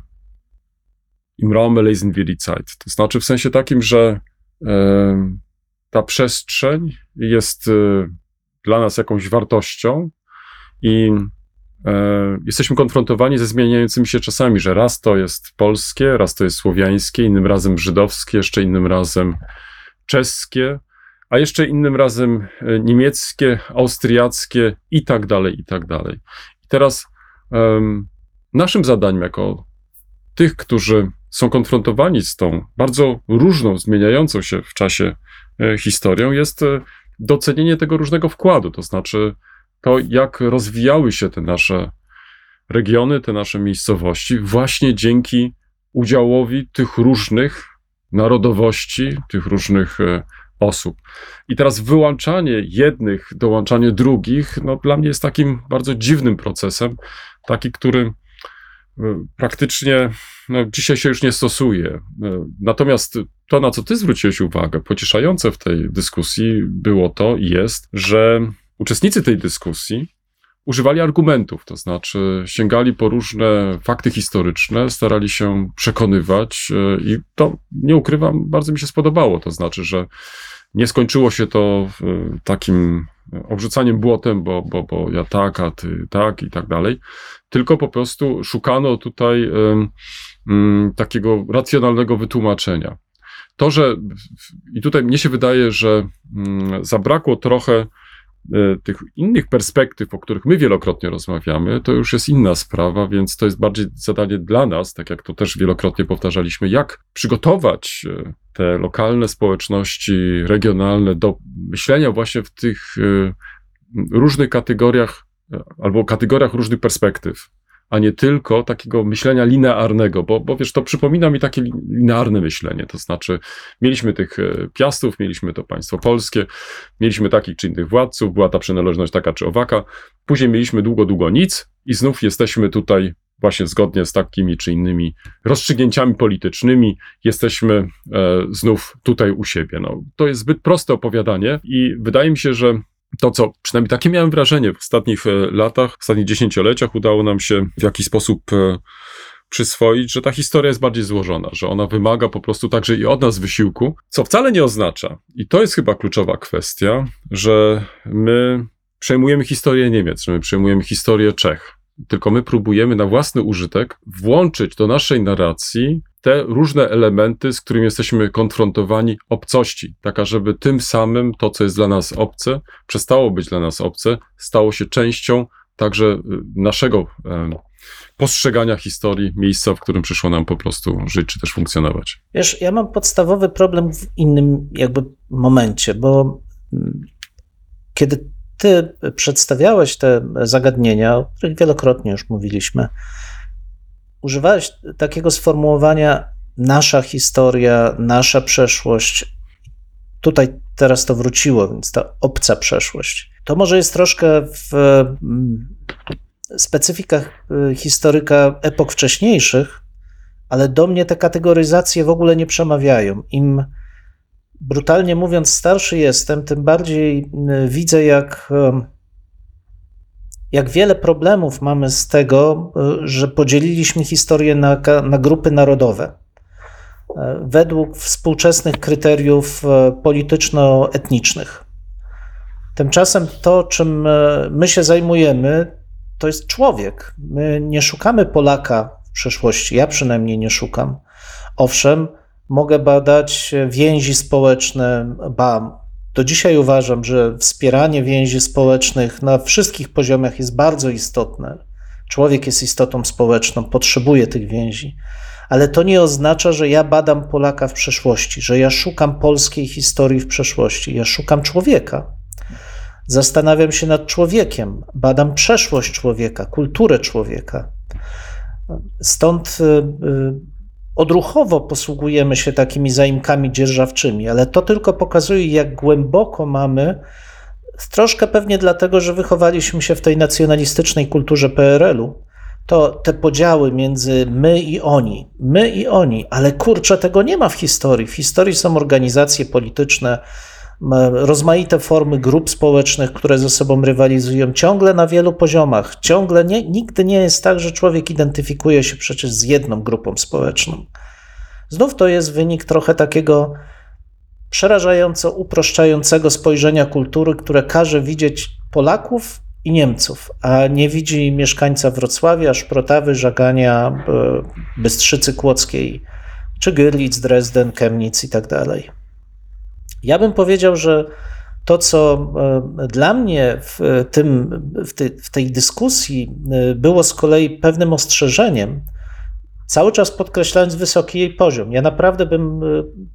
Im Raume lesen wir die Zeit. To znaczy w sensie takim, że e, ta przestrzeń jest e, dla nas jakąś wartością i jesteśmy konfrontowani ze zmieniającymi się czasami, że raz to jest polskie, raz to jest słowiańskie, innym razem żydowskie, jeszcze innym razem czeskie, a jeszcze innym razem e, niemieckie, austriackie i tak dalej, i tak dalej. I teraz um, naszym zadaniem, jako tych, którzy są konfrontowani z tą bardzo różną, zmieniającą się w czasie e, historią, jest e, docenienie tego różnego wkładu, to znaczy to, jak rozwijały się te nasze regiony, te nasze miejscowości, właśnie dzięki udziałowi tych różnych narodowości, tych różnych osób. I teraz wyłączanie jednych, dołączanie drugich, no dla mnie jest takim bardzo dziwnym procesem, taki, który e, praktycznie no, dzisiaj się już nie stosuje. E, natomiast to, na co ty zwróciłeś uwagę, pocieszające w tej dyskusji było to i jest, że uczestnicy tej dyskusji używali argumentów, to znaczy sięgali po różne fakty historyczne, starali się przekonywać e, i to, nie ukrywam, bardzo mi się spodobało. To znaczy, że nie skończyło się to takim obrzucaniem błotem, bo, bo, bo ja tak, a ty tak i tak dalej, tylko po prostu szukano tutaj um, takiego racjonalnego wytłumaczenia. To, że i tutaj mnie się wydaje, że um, zabrakło trochę E, tych innych perspektyw, o których my wielokrotnie rozmawiamy, to już jest inna sprawa, więc to jest bardziej zadanie dla nas, tak jak to też wielokrotnie powtarzaliśmy, jak przygotować e, te lokalne społeczności regionalne do myślenia właśnie w tych e, różnych kategoriach albo kategoriach różnych perspektyw a nie tylko takiego myślenia linearnego, bo, bo wiesz, to przypomina mi takie linearne myślenie, to znaczy mieliśmy tych e, piastów, mieliśmy to państwo polskie, mieliśmy takich czy innych władców, była ta przynależność taka czy owaka, później mieliśmy długo, długo nic i znów jesteśmy tutaj właśnie zgodnie z takimi czy innymi rozstrzygnięciami politycznymi, jesteśmy e, znów tutaj u siebie. No, to jest zbyt proste opowiadanie i wydaje mi się, że to, co przynajmniej takie miałem wrażenie w ostatnich e, latach, w ostatnich dziesięcioleciach, udało nam się w jakiś sposób e, przyswoić, że ta historia jest bardziej złożona, że ona wymaga po prostu także i od nas wysiłku, co wcale nie oznacza, i to jest chyba kluczowa kwestia, że my przejmujemy historię Niemiec, że my przejmujemy historię Czech. Tylko my próbujemy na własny użytek włączyć do naszej narracji te różne elementy, z którymi jesteśmy konfrontowani, obcości, taka, żeby tym samym to, co jest dla nas obce, przestało być dla nas obce, stało się częścią także y, naszego postrzegania historii, miejsca, w którym przyszło nam po prostu żyć, czy też funkcjonować. Wiesz, ja mam podstawowy problem w innym jakby momencie, bo mm, kiedy ty przedstawiałeś te zagadnienia, o których wielokrotnie już mówiliśmy, używałeś takiego sformułowania nasza historia, nasza przeszłość. Tutaj teraz to wróciło, więc ta obca przeszłość. To może jest troszkę w mm, specyfikach y, historyka epok wcześniejszych, ale do mnie te kategoryzacje w ogóle nie przemawiają. Im brutalnie mówiąc starszy jestem, tym bardziej y, widzę, jak jak wiele problemów mamy z tego, e, że podzieliliśmy historię na, na grupy narodowe. E, według współczesnych kryteriów e, polityczno-etnicznych. Tymczasem to, czym my się zajmujemy, to jest człowiek. My nie szukamy Polaka w przeszłości, ja przynajmniej nie szukam. Owszem, mogę badać więzi społeczne, ba, do dzisiaj uważam, że wspieranie więzi społecznych na wszystkich poziomach jest bardzo istotne. Człowiek jest istotą społeczną, potrzebuje tych więzi, ale to nie oznacza, że ja badam Polaka w przeszłości, że ja szukam polskiej historii w przeszłości. Ja szukam człowieka. Zastanawiam się nad człowiekiem, badam przeszłość człowieka, kulturę człowieka. Stąd y, y, odruchowo posługujemy się takimi zaimkami dzierżawczymi, ale to tylko pokazuje, jak głęboko mamy, troszkę pewnie dlatego, że wychowaliśmy się w tej nacjonalistycznej kulturze PRL-u, to te podziały między my i oni, my i oni, ale kurczę, tego nie ma w historii. W historii są organizacje polityczne, rozmaite formy grup społecznych, które ze sobą rywalizują ciągle na wielu poziomach. Ciągle nie, nigdy nie jest tak, że człowiek identyfikuje się przecież z jedną grupą społeczną. Znów to jest wynik trochę takiego przerażająco uproszczającego spojrzenia kultury, które każe widzieć Polaków i Niemców, a nie widzi mieszkańca Wrocławia, Szprotawy, Żagania, Bystrzycy Kłodzkiej, czy Gyrlic, Dresden, Chemnitz i tak dalej. Ja bym powiedział, że to, co e, dla mnie w, tym, w, tej, w tej dyskusji e, było z kolei pewnym ostrzeżeniem, cały czas podkreślając wysoki jej poziom. Ja naprawdę bym e,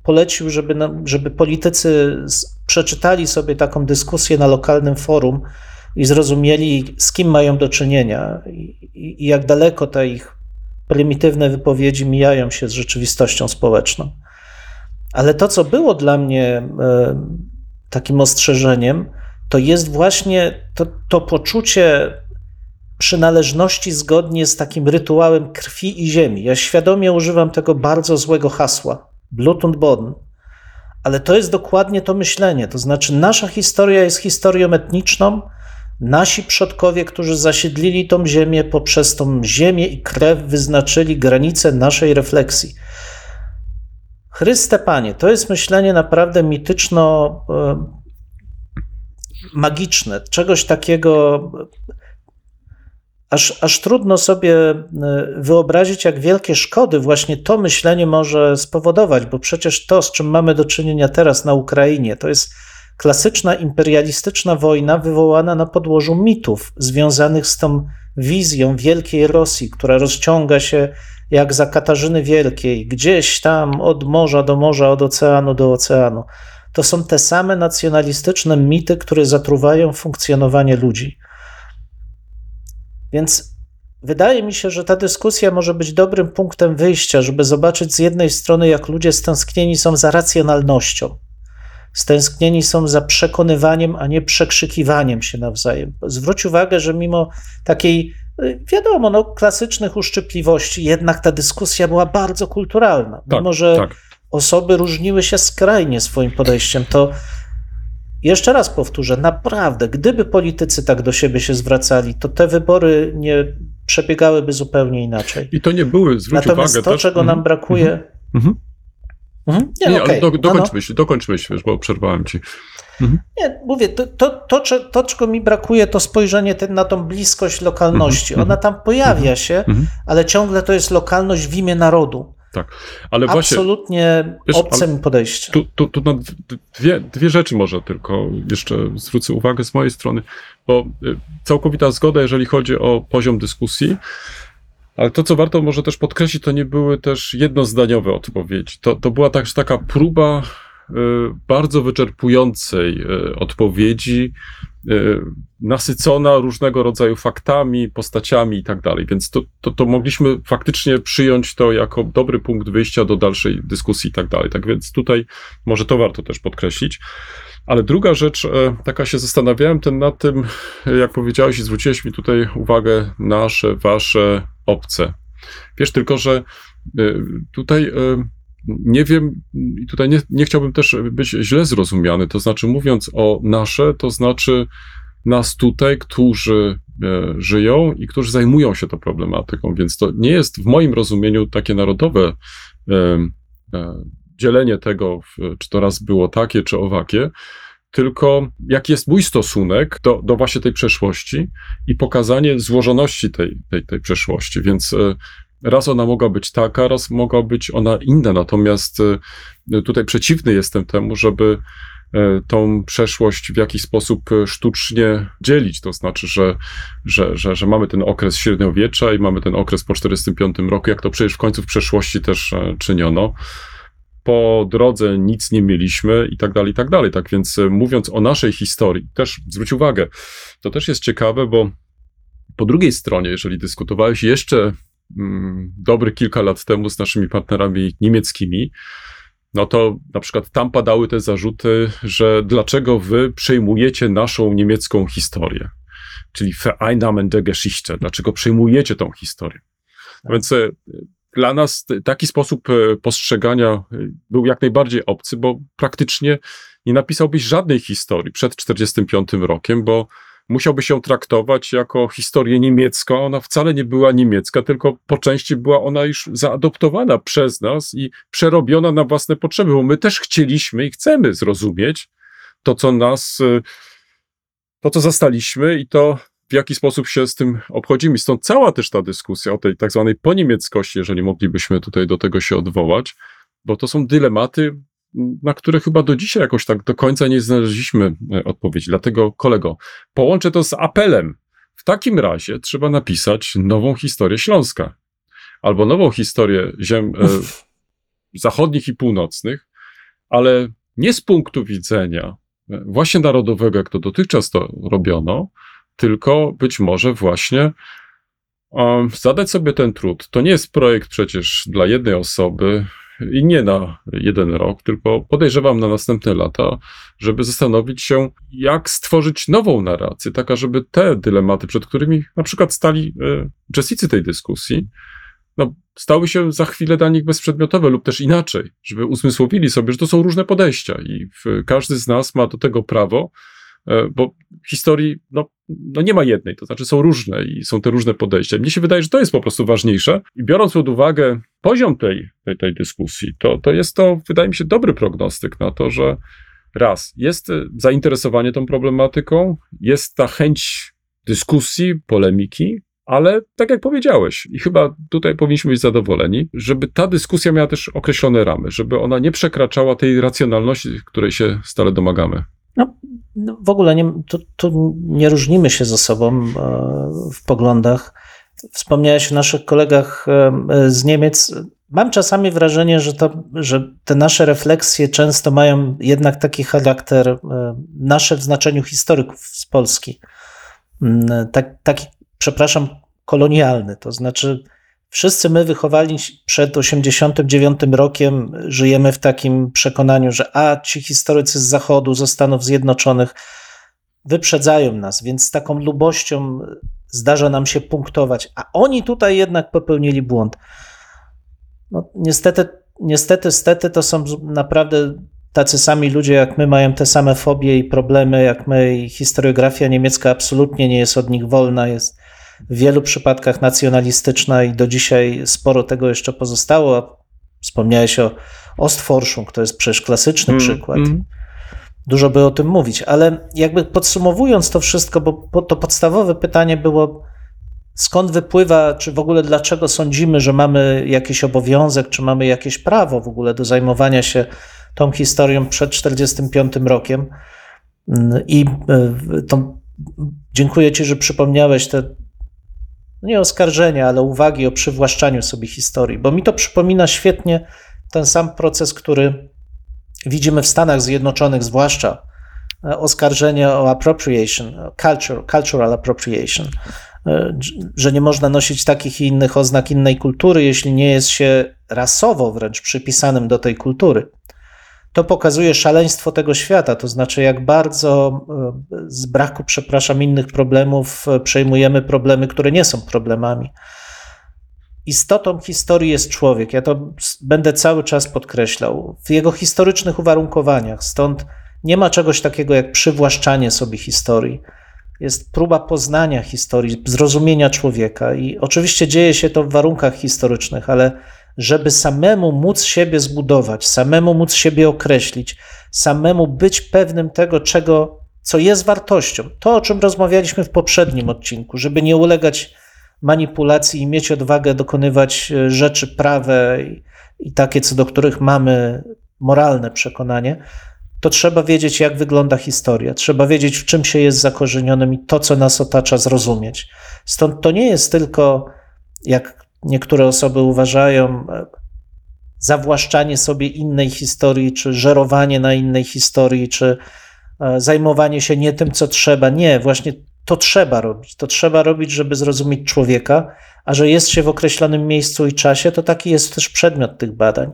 polecił, żeby, żeby politycy przeczytali sobie taką dyskusję na lokalnym forum i zrozumieli, z kim mają do czynienia i, i jak daleko te ich prymitywne wypowiedzi mijają się z rzeczywistością społeczną. Ale to, co było dla mnie e, takim ostrzeżeniem, to jest właśnie to, to poczucie przynależności zgodnie z takim rytuałem krwi i ziemi. Ja świadomie używam tego bardzo złego hasła Blut und Boden, ale to jest dokładnie to myślenie. To znaczy, nasza historia jest historią etniczną. Nasi przodkowie, którzy zasiedlili tą ziemię, poprzez tą ziemię i krew wyznaczyli granice naszej refleksji. Chryste Panie, to jest myślenie naprawdę mityczno magiczne, czegoś takiego, aż, aż trudno sobie e, wyobrazić, jak wielkie szkody właśnie to myślenie może spowodować, bo przecież to, z czym mamy do czynienia teraz na Ukrainie, to jest klasyczna imperialistyczna wojna wywołana na podłożu mitów związanych z tą wizją wielkiej Rosji, która rozciąga się jak za Katarzyny Wielkiej, gdzieś tam od morza do morza, od oceanu do oceanu. To są te same nacjonalistyczne mity, które zatruwają funkcjonowanie ludzi. Więc wydaje mi się, że ta dyskusja może być dobrym punktem wyjścia, żeby zobaczyć z jednej strony, jak ludzie stęsknieni są za racjonalnością, stęsknieni są za przekonywaniem, a nie przekrzykiwaniem się nawzajem. Zwróć uwagę, że mimo takiej wiadomo, no, klasycznych uszczypliwości, jednak ta dyskusja była bardzo kulturalna. Tak, Mimo, że tak. osoby różniły się skrajnie swoim podejściem, to jeszcze raz powtórzę, naprawdę, gdyby politycy tak do siebie się zwracali, to te wybory nie przebiegałyby zupełnie inaczej. I to nie były, zwróć Natomiast uwagę. to, też... czego nam mhm, brakuje. Mm -hmm. Mm -hmm. Nie, nie okay. ale do, dokończ no, no. myśl, dokończ myśl, bo przerwałem ci. Mhm. Nie, mówię, to, to, to, to, czego mi brakuje, to spojrzenie ten, na tą bliskość lokalności. Mhm. Ona tam pojawia mhm. się, mhm. ale ciągle to jest lokalność w imię narodu. Tak, ale właśnie. Absolutnie obcym podejście. Tu, tu, tu na dwie, dwie rzeczy może tylko jeszcze zwrócę uwagę z mojej strony, bo y, całkowita zgoda, jeżeli chodzi o poziom dyskusji. Ale to, co warto może też podkreślić, to nie były też jednozdaniowe odpowiedzi. To, to była także taka próba bardzo wyczerpującej y, odpowiedzi, y, nasycona różnego rodzaju faktami, postaciami i tak dalej. Więc to, to, to, mogliśmy faktycznie przyjąć to jako dobry punkt wyjścia do dalszej dyskusji i tak dalej. Tak więc tutaj może to warto też podkreślić. Ale druga rzecz, taka się zastanawiałem ten nad tym, jak powiedziałeś i zwróciłeś mi tutaj uwagę, nasze, wasze, obce. Wiesz tylko, że tutaj nie wiem, i tutaj nie, nie chciałbym też być źle zrozumiany, to znaczy mówiąc o nasze, to znaczy nas tutaj, którzy e, żyją i którzy zajmują się tą problematyką, więc to nie jest w moim rozumieniu takie narodowe e, e, dzielenie tego, czy to raz było takie, czy owakie, tylko jaki jest mój stosunek do, do właśnie tej przeszłości i pokazanie złożoności tej, tej, tej przeszłości. Więc Raz ona mogła być taka, raz mogła być ona inna. Natomiast y, tutaj przeciwny jestem temu, żeby tą przeszłość w jakiś sposób sztucznie dzielić. To znaczy, że, że, że, że mamy ten okres średniowiecza i mamy ten okres po 1945 roku, jak to przecież w końcu w przeszłości też czyniono po drodze nic nie mieliśmy i tak dalej, i tak dalej. Tak więc mówiąc o naszej historii, też zwróć uwagę, to też jest ciekawe, bo po drugiej stronie, jeżeli dyskutowałeś jeszcze mm, dobry kilka lat temu z naszymi partnerami niemieckimi, no to na przykład tam padały te zarzuty, że dlaczego wy przejmujecie naszą niemiecką historię, czyli Vereinnahmen der Geschichte, dlaczego przejmujecie tą historię. No więc e, dla nas taki sposób e, postrzegania e, był jak najbardziej obcy, bo praktycznie nie napisałbyś żadnej historii przed 1945 rokiem, bo musiałby się traktować jako historię niemiecką. Ona wcale nie była niemiecka, tylko po części była ona już zaadoptowana przez nas i przerobiona na własne potrzeby, bo my też chcieliśmy i chcemy zrozumieć to, co nas, y, to, co zastaliśmy i to, w jaki sposób się z tym obchodzimy. Stąd cała też ta dyskusja o tej tak zwanej poniemieckości, jeżeli moglibyśmy tutaj do tego się odwołać, bo to są dylematy, na które chyba do dzisiaj jakoś tak do końca nie znaleźliśmy e, odpowiedzi. Dlatego, kolego, połączę to z apelem. W takim razie trzeba napisać nową historię Śląska. Albo nową historię ziem e, zachodnich i północnych, ale nie z punktu widzenia e, właśnie narodowego, jak to dotychczas to robiono, tylko być może właśnie um, zadać sobie ten trud. To nie jest projekt przecież dla jednej osoby, i nie na jeden rok, tylko podejrzewam na następne lata, żeby zastanowić się, jak stworzyć nową narrację, taka, żeby te dylematy, przed którymi na przykład stali e, uczestnicy tej dyskusji, no, stały się za chwilę dla nich bezprzedmiotowe lub też inaczej, żeby uzmysłowili sobie, że to są różne podejścia i w, każdy z nas ma do tego prawo, E, bo historii no, no nie ma jednej, to znaczy są różne i są te różne podejścia. Mnie się wydaje, że to jest po prostu ważniejsze i biorąc pod uwagę poziom tej, tej, tej dyskusji, to, to jest to, wydaje mi się, dobry prognostyk na to, że raz, jest zainteresowanie tą problematyką, jest ta chęć dyskusji, polemiki, ale tak jak powiedziałeś, i chyba tutaj powinniśmy być zadowoleni, żeby ta dyskusja miała też określone ramy, żeby ona nie przekraczała tej racjonalności, której się stale domagamy. No, no, w ogóle nie, tu, tu nie różnimy się ze sobą e, w poglądach. Wspomniałeś o naszych kolegach e, z Niemiec. Mam czasami wrażenie, że, to, że te nasze refleksje często mają jednak taki charakter, e, nasze w znaczeniu historyków z Polski. Mm, tak, taki, przepraszam, kolonialny. To znaczy, Wszyscy my wychowani przed 89 rokiem żyjemy w takim przekonaniu, że a ci historycy z Zachodu, ze Stanów Zjednoczonych wyprzedzają nas, więc z taką lubością zdarza nam się punktować, a oni tutaj jednak popełnili błąd. No, niestety, niestety, stety to są naprawdę tacy sami ludzie jak my, mają te same fobie i problemy jak my i historiografia niemiecka absolutnie nie jest od nich wolna, jest w wielu przypadkach nacjonalistyczna i do dzisiaj sporo tego jeszcze pozostało. Wspomniałeś o Ostforschung, to jest przecież klasyczny mm, przykład. Mm. Dużo by o tym mówić, ale jakby podsumowując to wszystko, bo to podstawowe pytanie było, skąd wypływa, czy w ogóle dlaczego sądzimy, że mamy jakiś obowiązek, czy mamy jakieś prawo w ogóle do zajmowania się tą historią przed 45 rokiem. I e, to, dziękuję Ci, że przypomniałeś te nie oskarżenia, ale uwagi o przywłaszczaniu sobie historii, bo mi to przypomina świetnie ten sam proces, który widzimy w Stanach Zjednoczonych, zwłaszcza e, oskarżenie o appropriation, culture, cultural appropriation, e, że nie można nosić takich i innych oznak innej kultury, jeśli nie jest się rasowo wręcz przypisanym do tej kultury to pokazuje szaleństwo tego świata, to znaczy jak bardzo e, z braku, przepraszam, innych problemów e, przejmujemy problemy, które nie są problemami. Istotą historii jest człowiek. Ja to będę cały czas podkreślał. W jego historycznych uwarunkowaniach. Stąd nie ma czegoś takiego jak przywłaszczanie sobie historii. Jest próba poznania historii, zrozumienia człowieka. I oczywiście dzieje się to w warunkach historycznych, ale żeby samemu móc siebie zbudować, samemu móc siebie określić, samemu być pewnym tego, czego, co jest wartością. To, o czym rozmawialiśmy w poprzednim odcinku, żeby nie ulegać manipulacji i mieć odwagę dokonywać e, rzeczy prawe i, i takie, co do których mamy moralne przekonanie, to trzeba wiedzieć, jak wygląda historia, trzeba wiedzieć, w czym się jest zakorzenionym i to, co nas otacza, zrozumieć. Stąd to nie jest tylko, jak niektóre osoby uważają, e, zawłaszczanie sobie innej historii, czy żerowanie na innej historii, czy e, zajmowanie się nie tym, co trzeba. Nie, właśnie to trzeba robić. To trzeba robić, żeby zrozumieć człowieka, a że jest się w określonym miejscu i czasie, to taki jest też przedmiot tych badań.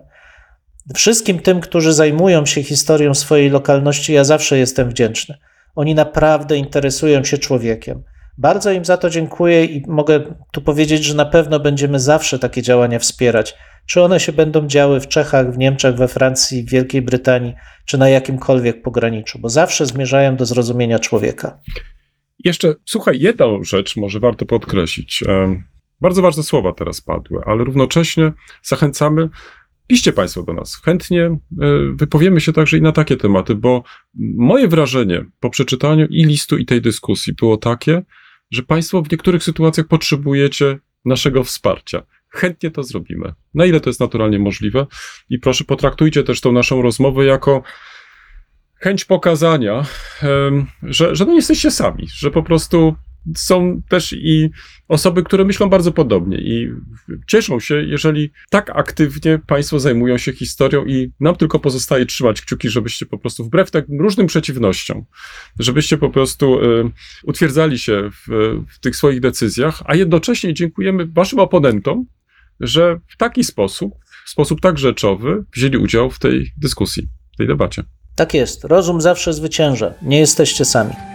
Wszystkim tym, którzy zajmują się historią swojej lokalności, ja zawsze jestem wdzięczny. Oni naprawdę interesują się człowiekiem. Bardzo im za to dziękuję i mogę tu powiedzieć, że na pewno będziemy zawsze takie działania wspierać. Czy one się będą działy w Czechach, w Niemczech, we Francji, w Wielkiej Brytanii, czy na jakimkolwiek pograniczu, bo zawsze zmierzają do zrozumienia człowieka. Jeszcze, słuchaj, jedną rzecz może warto podkreślić. Em, Bardzo ważne słowa teraz padły, ale równocześnie zachęcamy, piszcie Państwo do nas. Chętnie e, wypowiemy się także i na takie tematy, bo moje wrażenie po przeczytaniu i listu, i tej dyskusji było takie, że Państwo w niektórych sytuacjach potrzebujecie naszego wsparcia. Chętnie to zrobimy, na ile to jest naturalnie możliwe. I proszę, potraktujcie też tą naszą rozmowę jako chęć pokazania, że, że no nie jesteście sami, że po prostu są też i osoby, które myślą bardzo podobnie i cieszą się, jeżeli tak aktywnie Państwo zajmują się historią i nam tylko pozostaje trzymać kciuki, żebyście po prostu wbrew tak różnym przeciwnościom, żebyście po prostu y, utwierdzali się w, w tych swoich decyzjach, a jednocześnie dziękujemy Waszym oponentom, że w taki sposób, w sposób tak rzeczowy wzięli udział w tej dyskusji, w tej debacie. Tak jest, rozum zawsze zwycięża. Nie jesteście sami.